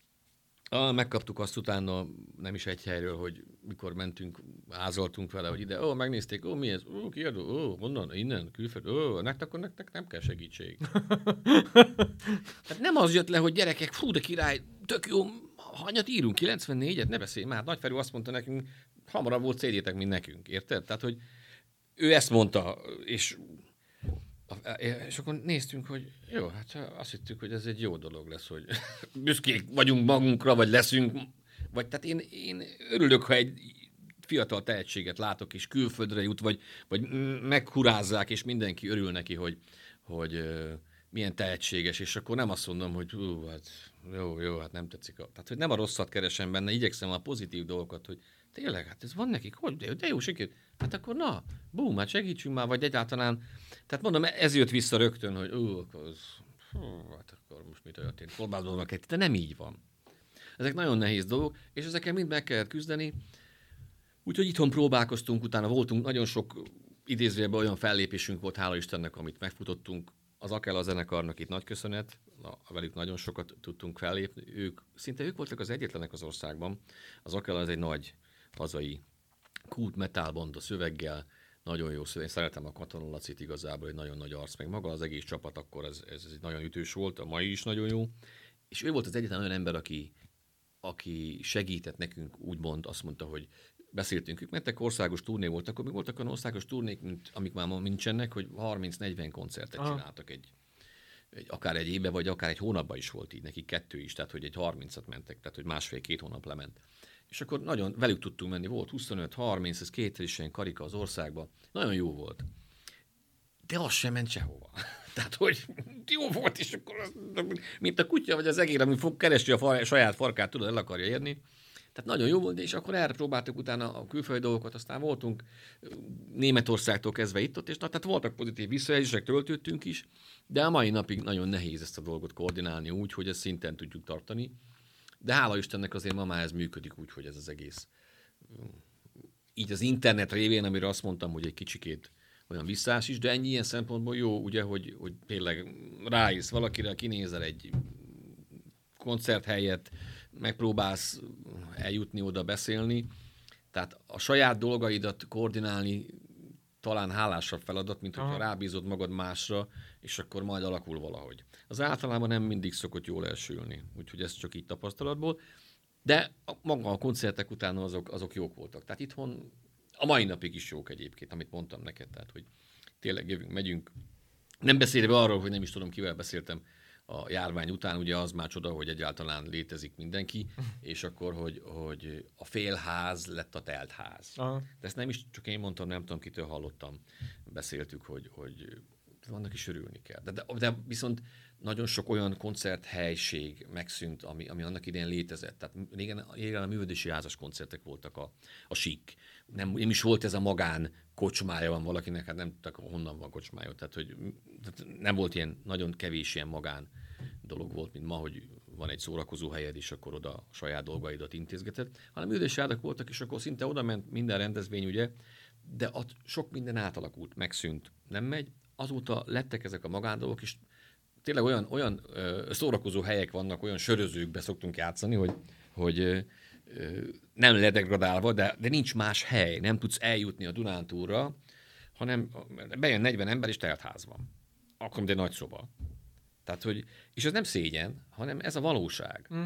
Megkaptuk azt utána, nem is egy helyről, hogy mikor mentünk, ázoltunk vele, hogy ide, ó, megnézték, ó, mi ez, ó, kiadó, ó, honnan, innen, külföld, ó, nektek, akkor nektek nem kell segítség. Tehát nem az jött le, hogy gyerekek, fú, de király, tök jó, hanyat írunk, 94-et, ne beszélj már. Nagyferű azt mondta nekünk, hamarabb volt cd mint nekünk, érted? Tehát, hogy ő ezt mondta, és, és akkor néztünk, hogy jó, hát azt hittük, hogy ez egy jó dolog lesz, hogy büszkék vagyunk magunkra, vagy leszünk, vagy tehát én, én örülök, ha egy fiatal tehetséget látok, és külföldre jut, vagy, vagy meghurázzák, és mindenki örül neki, hogy, hogy milyen tehetséges, és akkor nem azt mondom, hogy hú, hát jó, jó, hát nem tetszik. Tehát, hogy nem a rosszat keresem benne, igyekszem a pozitív dolgokat, hogy tényleg, hát ez van nekik, hogy de, de jó, sikerült. Hát akkor na, bum, hát segítsünk már, vagy egyáltalán. Tehát mondom, ez jött vissza rögtön, hogy ú, akkor, az, hú, hát akkor most mit történt, korbázolnak egy, de nem így van. Ezek nagyon nehéz dolgok, és ezekkel mind meg kellett küzdeni. Úgyhogy itthon próbálkoztunk, utána voltunk, nagyon sok idézőjelben olyan fellépésünk volt, hála Istennek, amit megfutottunk, az Akela zenekarnak itt nagy köszönet, na, velük nagyon sokat tudtunk fellépni. Ők, szinte ők voltak az egyetlenek az országban. Az Akela ez egy nagy hazai kult metal band a szöveggel, nagyon jó szöveg. Én szeretem a Katalon Lacit igazából, egy nagyon nagy arc, meg maga az egész csapat akkor ez, ez, ez nagyon ütős volt, a mai is nagyon jó. És ő volt az egyetlen olyan ember, aki, aki segített nekünk, úgymond azt mondta, hogy beszéltünk, ők mentek országos turné volt, akkor még voltak olyan országos turnék, mint, amik már ma nincsenek, hogy 30-40 koncertet Aha. csináltak egy, egy, akár egy éve, vagy akár egy hónapban is volt így, nekik kettő is, tehát hogy egy 30-at mentek, tehát hogy másfél-két hónap lement. És akkor nagyon velük tudtunk menni, volt 25-30, ez két ilyen karika az országban, nagyon jó volt. De az sem ment sehova. Tehát, hogy jó volt, és akkor az, mint a kutya, vagy az egér, ami fog keresni a far, saját farkát, tudod, el akarja érni. Tehát nagyon jó volt, és akkor erre próbáltuk utána a külföldi dolgokat, aztán voltunk Németországtól kezdve itt-ott, és na, tehát voltak pozitív visszajelzések, töltöttünk is, de a mai napig nagyon nehéz ezt a dolgot koordinálni úgy, hogy ezt szinten tudjuk tartani. De hála Istennek azért ma már ez működik úgy, hogy ez az egész így az internet révén, amire azt mondtam, hogy egy kicsikét olyan visszás is, de ennyi ilyen szempontból jó, ugye, hogy, hogy tényleg rájössz valakire, kinézel egy koncerthelyet, megpróbálsz eljutni oda beszélni. Tehát a saját dolgaidat koordinálni talán hálásabb feladat, mint hogyha rábízod magad másra, és akkor majd alakul valahogy. Az általában nem mindig szokott jól elsülni, úgyhogy ez csak így tapasztalatból. De a, maga a koncertek után azok, azok jók voltak. Tehát itthon a mai napig is jók egyébként, amit mondtam neked, tehát hogy tényleg jövünk, megyünk. Nem beszélve arról, hogy nem is tudom, kivel beszéltem a járvány után, ugye az már csoda, hogy egyáltalán létezik mindenki, és akkor, hogy, hogy a félház lett a teltház. Aha. De ezt nem is csak én mondtam, nem tudom, kitől hallottam, beszéltük, hogy, hogy vannak is örülni kell. De, de, de viszont nagyon sok olyan koncerthelység megszűnt, ami, ami annak idején létezett. Tehát régen, régen a művődési házas koncertek voltak a, a sik. Nem, nem is volt ez a magán kocsmája van valakinek, hát nem tudtak, honnan van kocsmája. Tehát, hogy tehát nem volt ilyen, nagyon kevés ilyen magán dolog volt, mint ma, hogy van egy szórakozó helyed, és akkor oda a saját dolgaidat intézgetett, hanem házak voltak, és akkor szinte oda ment minden rendezvény, ugye, de ott sok minden átalakult, megszűnt, nem megy. Azóta lettek ezek a magándolgok, és tényleg olyan, olyan ö, szórakozó helyek vannak, olyan sörözőkbe szoktunk játszani, hogy, hogy ö, nem ledegradálva, de, de nincs más hely, nem tudsz eljutni a Dunántúra, hanem bejön 40 ember, és telt ház van. Akkor egy nagy szoba. Tehát, hogy, és ez nem szégyen, hanem ez a valóság. Mm.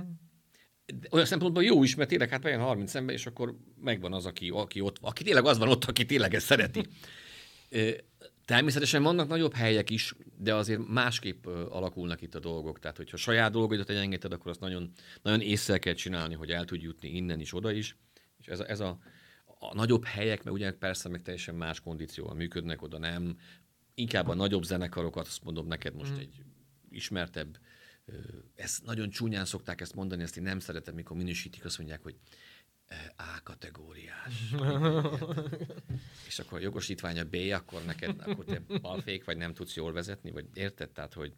de olyan szempontból jó is, mert tényleg hát bejön 30 ember, és akkor megvan az, aki, aki ott, aki tényleg az van ott, aki tényleg ezt szereti. Természetesen vannak nagyobb helyek is, de azért másképp alakulnak itt a dolgok. Tehát, hogyha saját dolgodat engedted, akkor azt nagyon, nagyon észre kell csinálni, hogy el tudj jutni innen is, oda is. És ez a, ez a, a nagyobb helyek, mert ugye persze meg teljesen más kondícióval működnek, oda nem. Inkább a nagyobb zenekarokat, azt mondom neked most mm. egy ismertebb, ezt nagyon csúnyán szokták ezt mondani, ezt én nem szeretem, mikor minősítik, azt mondják, hogy a kategóriás. és akkor a jogosítványa B, akkor neked akkor te balfék, vagy nem tudsz jól vezetni, vagy érted? Tehát, hogy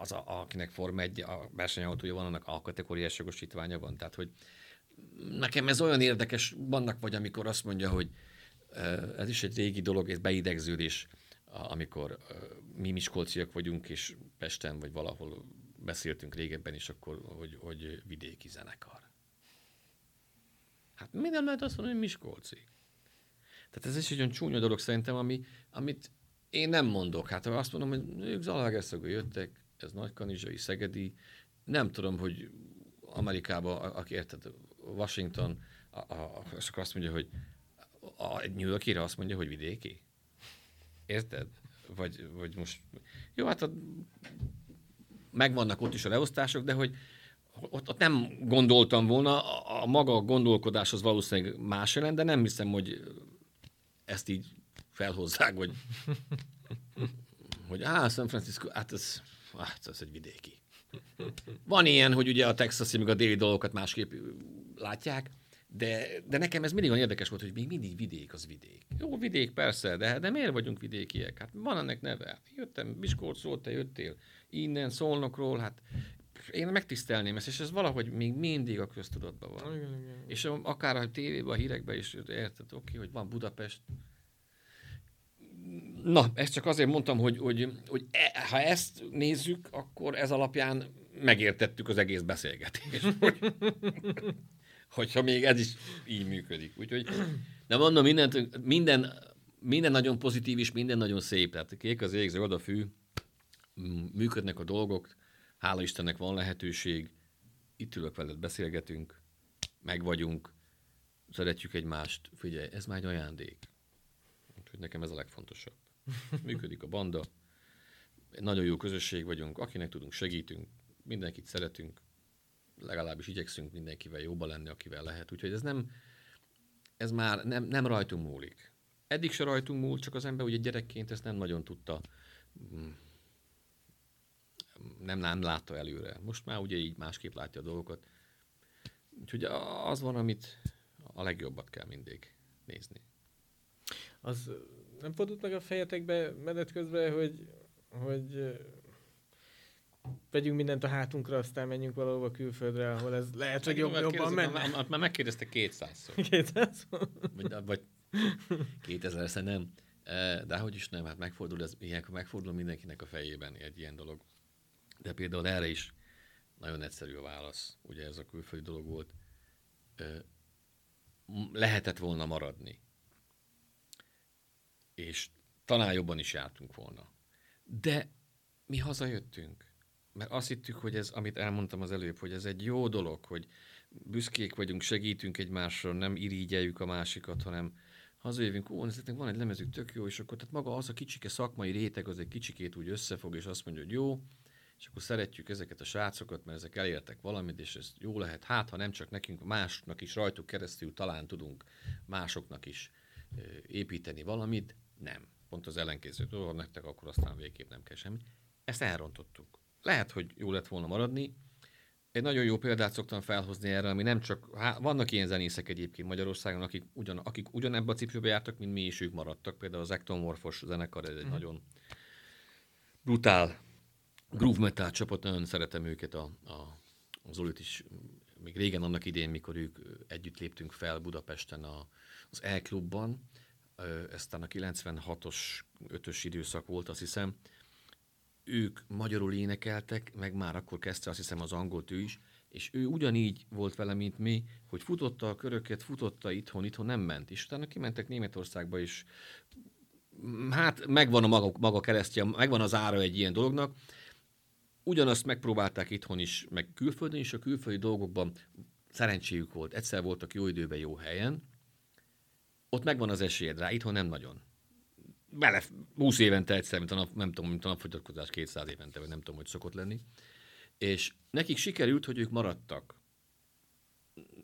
az, a, akinek Forma 1 a versenyautója van, annak A kategóriás jogosítványa van. Tehát, hogy nekem ez olyan érdekes, vannak vagy amikor azt mondja, hogy ez is egy régi dolog, ez beidegződés, amikor mi miskolciak vagyunk, és Pesten, vagy valahol beszéltünk régebben is, akkor, hogy, hogy vidéki zenekar. Hát minden lehet azt mondani, hogy Miskolci. Tehát ez is egy olyan csúnya dolog szerintem, ami, amit én nem mondok. Hát ha azt mondom, hogy ők Zalaegerszegről jöttek, ez Nagykanizsai, Szegedi, nem tudom, hogy Amerikába, aki érted, Washington, a, a, és akkor azt mondja, hogy a New Yorkére azt mondja, hogy vidéki. Érted? Vagy, vagy most... Jó, hát a, megvannak ott is a leosztások, de hogy ott, ott nem gondoltam volna, a, a maga gondolkodás az valószínűleg más jelent, de nem hiszem, hogy ezt így felhozzák, hogy, hogy á, San Francisco, hát ez, hát ez egy vidéki. Van ilyen, hogy ugye a texasi, meg a déli dolgokat másképp látják, de, de nekem ez mindig olyan érdekes volt, hogy még mindig vidék az vidék. Jó, vidék persze, de, de miért vagyunk vidékiek? Hát van ennek neve. Jöttem Miskolcról, te jöttél innen, Szolnokról, hát én megtisztelném ezt, és ez valahogy még mindig a köztudatban van. Igen, igen. És akár a tévében, a hírekben is érted, oké, hogy van Budapest. Na, ezt csak azért mondtam, hogy, hogy, hogy e, ha ezt nézzük, akkor ez alapján megértettük az egész beszélgetést. Hogy, hogyha még ez is így működik. Úgyhogy, de mondom, minden, minden, minden nagyon pozitív és minden nagyon szép. Tehát kék az ég, zöld a fű, működnek a dolgok, Hála Istennek van lehetőség, itt ülök veled, beszélgetünk, meg vagyunk, szeretjük egymást. Figyelj, ez már egy ajándék. Úgyhogy nekem ez a legfontosabb. Működik a banda, nagyon jó közösség vagyunk, akinek tudunk, segítünk, mindenkit szeretünk, legalábbis igyekszünk mindenkivel jóba lenni, akivel lehet. Úgyhogy ez nem, ez már nem, nem rajtunk múlik. Eddig se rajtunk múlt, csak az ember ugye gyerekként ezt nem nagyon tudta mm, nem, nem látta előre. Most már ugye így másképp látja a dolgokat. Úgyhogy az van, amit a legjobbat kell mindig nézni. Az nem fordult meg a fejetekbe menet közben, hogy, hogy vegyünk mindent a hátunkra, aztán menjünk valahova külföldre, ahol ez lehet, hogy jobb, jobban menne. Már, már megkérdezte 200-szor. 200 vagy, vagy 2000 nem. De hogy is nem, hát megfordul, ez, ilyenkor megfordul mindenkinek a fejében egy ilyen dolog. De például erre is nagyon egyszerű a válasz. Ugye ez a külföldi dolog volt. Lehetett volna maradni. És talán jobban is jártunk volna. De mi hazajöttünk. Mert azt hittük, hogy ez, amit elmondtam az előbb, hogy ez egy jó dolog, hogy büszkék vagyunk, segítünk egymásra, nem irigyeljük a másikat, hanem hazajövünk, ó, ezeknek van egy lemezük, tök jó, és akkor tehát maga az a kicsike szakmai réteg, az egy kicsikét úgy összefog, és azt mondja, hogy jó, és akkor szeretjük ezeket a srácokat, mert ezek elértek valamit, és ez jó lehet. Hát, ha nem csak nekünk, másnak is rajtuk keresztül talán tudunk másoknak is építeni valamit, nem. Pont az ellenkező, ha nektek akkor aztán végképp nem kell semmit. Ezt elrontottuk. Lehet, hogy jó lett volna maradni. Egy nagyon jó példát szoktam felhozni erre, ami nem csak, há, vannak ilyen zenészek egyébként Magyarországon, akik, ugyan, akik ugyanebbe a cipőbe jártak, mint mi is ők maradtak. Például az Ectomorphos zenekar, ez egy mm. nagyon brutál groove metal csapat, nagyon szeretem őket, a, a, az Zolit is még régen annak idén, mikor ők együtt léptünk fel Budapesten a, az E-klubban, eztán a 96-os, 5-ös időszak volt, azt hiszem, ők magyarul énekeltek, meg már akkor kezdte azt hiszem az angolt ő is, és ő ugyanígy volt vele, mint mi, hogy futotta a köröket, futotta itthon, itthon nem ment. És utána kimentek Németországba, és hát megvan a maga, maga keresztje, megvan az ára egy ilyen dolognak, Ugyanazt megpróbálták itthon is, meg külföldön is, a külföldi dolgokban szerencséjük volt, egyszer voltak jó időben, jó helyen, ott megvan az esélyed rá, itthon nem nagyon. Bele, 20 évente egyszer, mint a nap, nem tudom, mint a napfogyatkozás 200 évente, vagy nem tudom, hogy szokott lenni. És nekik sikerült, hogy ők maradtak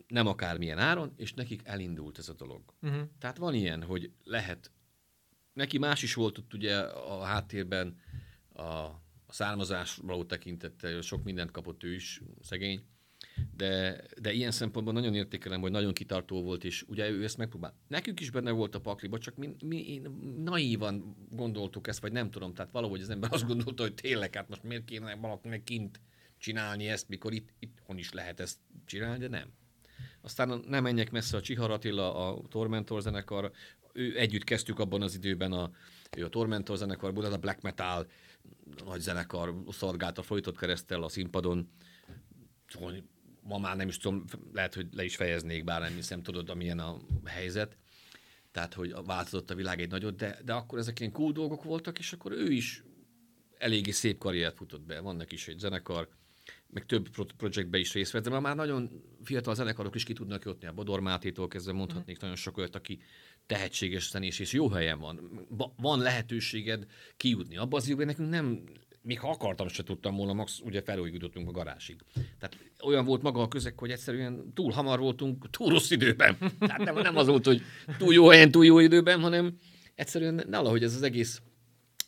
nem akármilyen áron, és nekik elindult ez a dolog. Uh-huh. Tehát van ilyen, hogy lehet, neki más is volt ott ugye a háttérben a, a származás való tekintettel, sok mindent kapott ő is, szegény, de, de ilyen szempontból nagyon értékelem, hogy nagyon kitartó volt, és ugye ő ezt megpróbál. Nekünk is benne volt a pakliba, csak mi, mi naívan gondoltuk ezt, vagy nem tudom, tehát valahogy az ember azt gondolta, hogy tényleg, hát most miért kéne valakinek kint csinálni ezt, mikor itt, itthon is lehet ezt csinálni, de nem. Aztán nem menjek messze a Csihar Attila, a Tormentor zenekar, ő együtt kezdtük abban az időben a, ő a Tormentor zenekar, a black metal nagy zenekar szorgált a folytott keresztel a színpadon, ma már nem is tudom, lehet, hogy le is fejeznék, bár nem hiszem, tudod, amilyen a helyzet. Tehát, hogy változott a világ egy nagyot, de, de akkor ezek ilyen cool dolgok voltak, és akkor ő is eléggé szép karriert futott be. Vannak is egy zenekar, meg több projektbe is részt vett, de már nagyon fiatal zenekarok is ki tudnak jutni. A Bodor Mátétól kezdve mondhatnék mm. nagyon sok olyat, aki tehetséges zenés, és jó helyen van. Van lehetőséged kijutni. Abban az időben nekünk nem még ha akartam, se tudtam volna, max ugye felújítottunk a garázsig. Tehát olyan volt maga a közeg, hogy egyszerűen túl hamar voltunk, túl rossz időben. Tehát nem, nem az volt, hogy túl jó helyen, túl jó időben, hanem egyszerűen valahogy ez az egész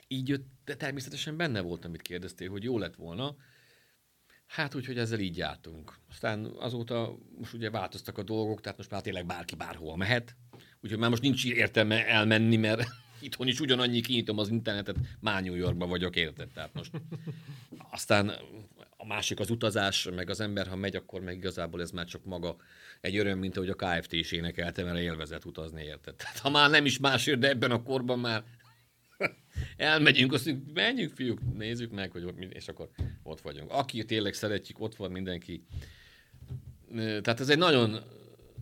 így jött, de természetesen benne volt, amit kérdeztél, hogy jó lett volna. Hát úgy, hogy ezzel így jártunk. Aztán azóta most ugye változtak a dolgok, tehát most már tényleg bárki bárhol mehet. Úgyhogy már most nincs értelme elmenni, mert itthon is ugyanannyi kinyitom az internetet, már New Yorkban vagyok, érted? Tehát most aztán a másik az utazás, meg az ember, ha megy, akkor meg igazából ez már csak maga egy öröm, mint ahogy a KFT is énekelte, mert élvezet utazni, érted? Tehát ha már nem is másért, de ebben a korban már elmegyünk, azt mondjuk, menjünk fiúk, nézzük meg, hogy és akkor ott vagyunk. Aki tényleg szeretjük, ott van mindenki. Tehát ez egy nagyon,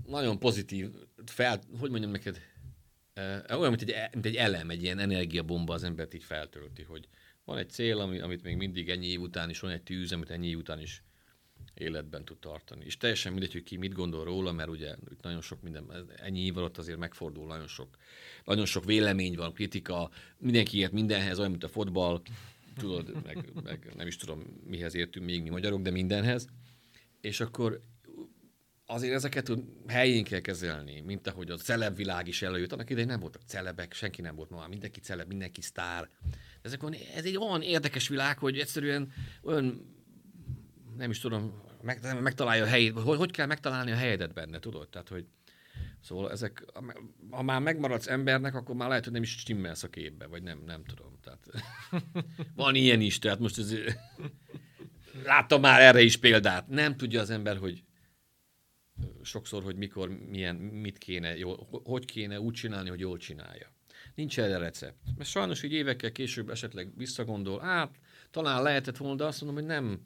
nagyon pozitív, fel, hogy mondjam neked, olyan, mint egy, mint egy elem, egy ilyen energiabomba az embert így feltölti, hogy van egy cél, ami, amit még mindig ennyi év után is, van egy tűz, amit ennyi év után is életben tud tartani. És teljesen mindegy, hogy ki mit gondol róla, mert ugye itt nagyon sok minden, ennyi év alatt azért megfordul, nagyon sok, nagyon sok vélemény van, kritika, mindenki ért mindenhez, olyan, mint a fotball, tudod, meg, meg nem is tudom, mihez értünk még mi magyarok, de mindenhez. És akkor azért ezeket helyén kell kezelni, mint ahogy a celeb világ is előjött. Annak idején nem voltak celebek, senki nem volt ma, mindenki celeb, mindenki sztár. Ezek ez egy olyan érdekes világ, hogy egyszerűen olyan, nem is tudom, meg, megtalálja a helyét, hogy, hogy kell megtalálni a helyedet benne, tudod? Tehát, hogy Szóval ezek, ha már megmaradsz embernek, akkor már lehet, hogy nem is stimmelsz a képbe, vagy nem, nem tudom. Tehát, van ilyen is, tehát most ez, láttam már erre is példát. Nem tudja az ember, hogy sokszor, hogy mikor, milyen, mit kéne, jól, hogy kéne úgy csinálni, hogy jól csinálja. Nincs erre recept. Mert sajnos így évekkel később esetleg visszagondol, hát talán lehetett volna, de azt mondom, hogy nem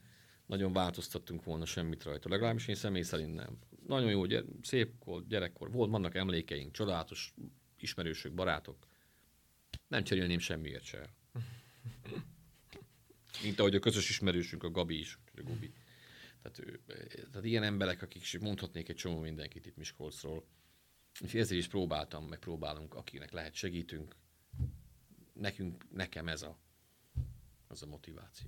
nagyon változtattunk volna semmit rajta. Legalábbis én személy szerint nem. Nagyon jó, gyere, szép gyerekkor, volt, vannak emlékeink, csodálatos ismerősök, barátok. Nem cserélném semmiért se. Mint ahogy a közös ismerősünk, a Gabi is, a Gubi. Tehát, ő, tehát ilyen emberek, akik mondhatnék egy csomó mindenkit itt Miskolcról. Úgyhogy ezért is próbáltam, meg próbálunk, akinek lehet segítünk. Nekünk, nekem ez a, az a motiváció.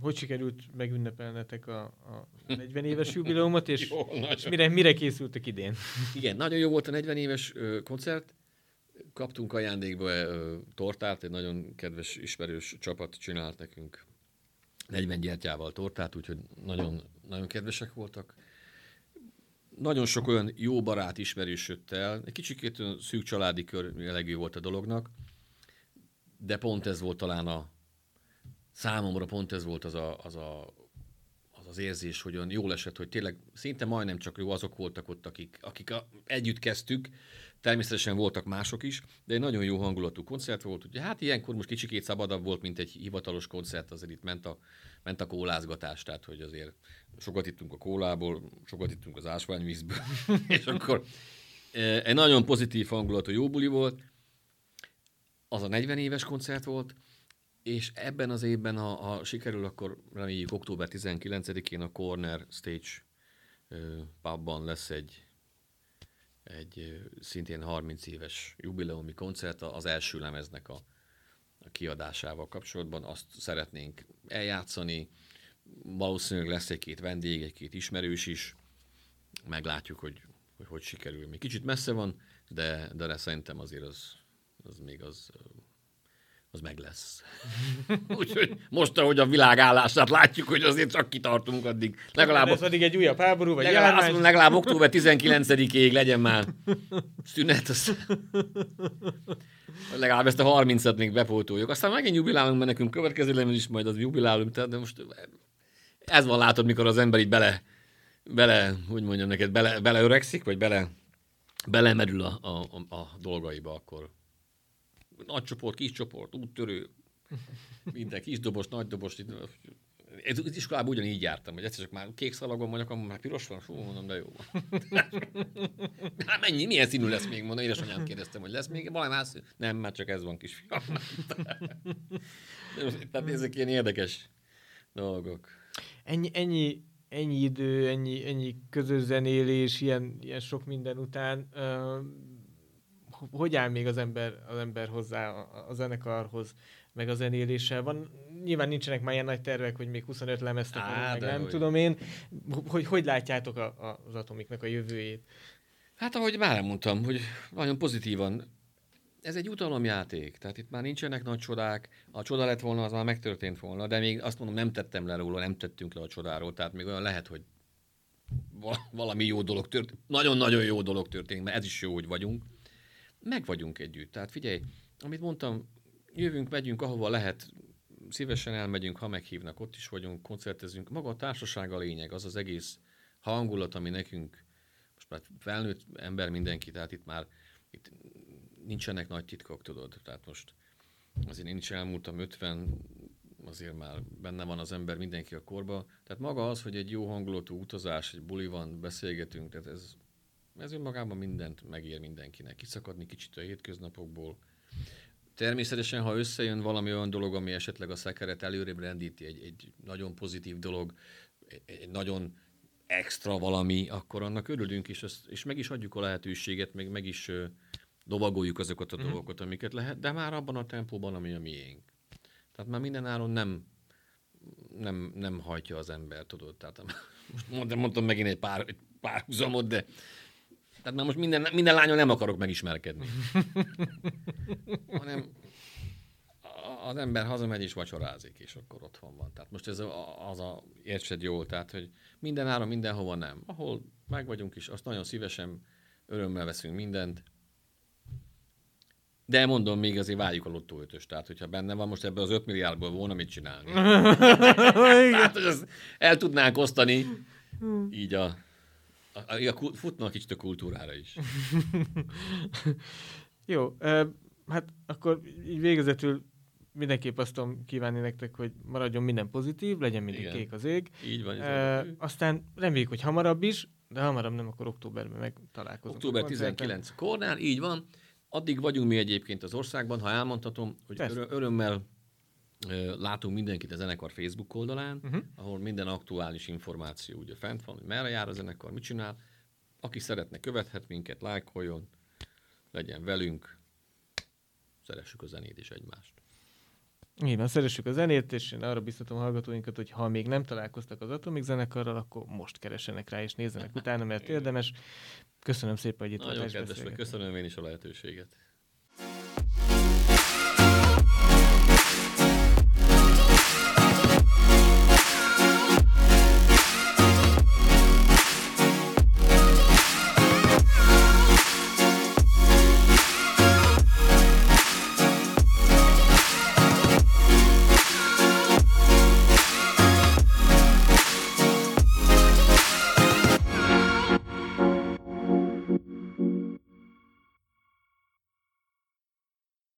Hogy sikerült megünnepelnetek a, a 40 éves jubileumot, és, jó, és mire, mire készültek idén? Igen, nagyon jó volt a 40 éves ö, koncert. Kaptunk ajándékba ö, tortát, egy nagyon kedves, ismerős csapat csinált nekünk 40 gyertyával tortát, úgyhogy nagyon, nagyon kedvesek voltak. Nagyon sok olyan jó barát ismerős jött el, egy kicsikét szűk családi kör jellegű volt a dolognak, de pont ez volt talán a számomra pont ez volt az a, az, a, az, az érzés, hogy olyan jól esett, hogy tényleg szinte majdnem csak jó azok voltak ott, akik, akik a, együtt kezdtük, Természetesen voltak mások is, de egy nagyon jó hangulatú koncert volt. Ugye, hát ilyenkor most kicsikét szabadabb volt, mint egy hivatalos koncert, azért itt ment a, ment a kólázgatás, tehát hogy azért sokat ittunk a kólából, sokat ittunk az ásványvízből, és akkor e, egy nagyon pozitív hangulatú jó buli volt. Az a 40 éves koncert volt, És ebben az évben, ha, ha sikerül, akkor reméljük október 19-én a Corner Stage pubban lesz egy, egy szintén 30 éves jubileumi koncert az első lemeznek a, a kiadásával kapcsolatban. Azt szeretnénk eljátszani, valószínűleg lesz egy-két vendég, egy-két ismerős is, meglátjuk, hogy hogy, hogy sikerül. Még kicsit messze van, de, de szerintem azért az, az még az, az meg lesz. Úgyhogy most, ahogy a világ állását látjuk, hogy azért csak kitartunk addig. Legalább, ez addig egy újabb háború, vagy legalább, mondom, legalább október 19-ig legyen már szünet. Az... Legalább ezt a 30-at még bepótoljuk. Aztán megint jubilálunk, mert nekünk következő lemez is majd az jubilálunk, tehát de most ez van látod, mikor az ember így bele, bele hogy mondjam neked, bele, beleöregszik, vagy bele, belemerül a, a, a, a dolgaiba, akkor nagy csoport, kis csoport, úttörő, minden kis dobos, nagy dobos. Ez iskolában ugyanígy jártam, hogy egyszer csak már kék szalagon vagyok, akkor már piros van, fú, mondom, de jó. hát mennyi, milyen színű lesz még, mondom, édesanyám kérdeztem, hogy lesz még valami más Nem, már csak ez van, kisfiam. Tehát ezek ilyen érdekes dolgok. Ennyi, ennyi ennyi idő, ennyi, ennyi közös zenélés, ilyen, ilyen sok minden után, uh, hogy áll még az ember, az ember hozzá a zenekarhoz, meg a zenéléssel? Van, nyilván nincsenek már ilyen nagy tervek, hogy még 25 lemezt akarunk, meg nem hogy... tudom én. Hogy, hogy látjátok a, a, az Atomiknak a jövőjét? Hát ahogy már mondtam, hogy nagyon pozitívan ez egy utalomjáték, tehát itt már nincsenek nagy csodák. A csoda lett volna, az már megtörtént volna, de még azt mondom, nem tettem le róla, nem tettünk le a csodáról, tehát még olyan lehet, hogy valami jó dolog történik, nagyon-nagyon jó dolog történik, mert ez is jó, hogy vagyunk. Meg vagyunk együtt. Tehát figyelj, amit mondtam, jövünk, megyünk, ahova lehet, szívesen elmegyünk, ha meghívnak, ott is vagyunk, koncertezünk. Maga a társaság a lényeg, az az egész hangulat, ami nekünk, most már felnőtt ember mindenki, tehát itt már itt nincsenek nagy titkok, tudod. Tehát most azért én is elmúltam 50, azért már benne van az ember mindenki a korba. Tehát maga az, hogy egy jó hangulatú utazás, egy buli van, beszélgetünk, tehát ez, ez önmagában mindent megér mindenkinek. Kiszakadni kicsit a hétköznapokból. Természetesen, ha összejön valami olyan dolog, ami esetleg a szekeret előrébb rendíti, egy, egy nagyon pozitív dolog, egy, nagyon extra valami, akkor annak örülünk, és, ezt, és meg is adjuk a lehetőséget, meg, meg is lovagoljuk azokat a mm. dolgokat, amiket lehet, de már abban a tempóban, ami a miénk. Tehát már minden áron nem, nem, nem hajtja az ember, tudod. Tehát most mondtam, mondtam megint egy pár, egy pár húzamot, de tehát már most minden, minden lányon nem akarok megismerkedni. Hanem az ember hazamegy és vacsorázik, és akkor otthon van. Tehát most ez a, az a, értsed jól, tehát, hogy minden áron, mindenhova nem. Ahol meg vagyunk is, azt nagyon szívesen, örömmel veszünk mindent, de mondom, még azért várjuk a lottó ötös. Tehát, hogyha benne van, most ebből az 5 milliárdból volna mit csinálni. Tehát, hogy el tudnánk osztani így a, a, a, a futnak kicsit a kultúrára is. Jó, hát akkor így végezetül mindenképp azt tudom kívánni nektek, hogy maradjon minden pozitív, legyen mindig Igen. kék az ég. Így van. E, aztán reméljük, hogy hamarabb is, de hamarabb nem, akkor októberben meg találkozunk. Október 19 Kornál, így van. Addig vagyunk mi egyébként az országban, ha elmondhatom, hogy örö- örömmel látunk mindenkit a zenekar Facebook oldalán, uh-huh. ahol minden aktuális információ ugye fent van, hogy merre jár a zenekar, mit csinál. Aki szeretne, követhet minket, lájkoljon, legyen velünk, szeressük a zenét és egymást. Igen, szeressük a zenét, és én arra biztatom a hallgatóinkat, hogy ha még nem találkoztak az Atomik zenekarral, akkor most keresenek rá, és nézzenek utána, mert érdemes. Köszönöm szépen, hogy itt Nagyon kedves, köszönöm én is a lehetőséget.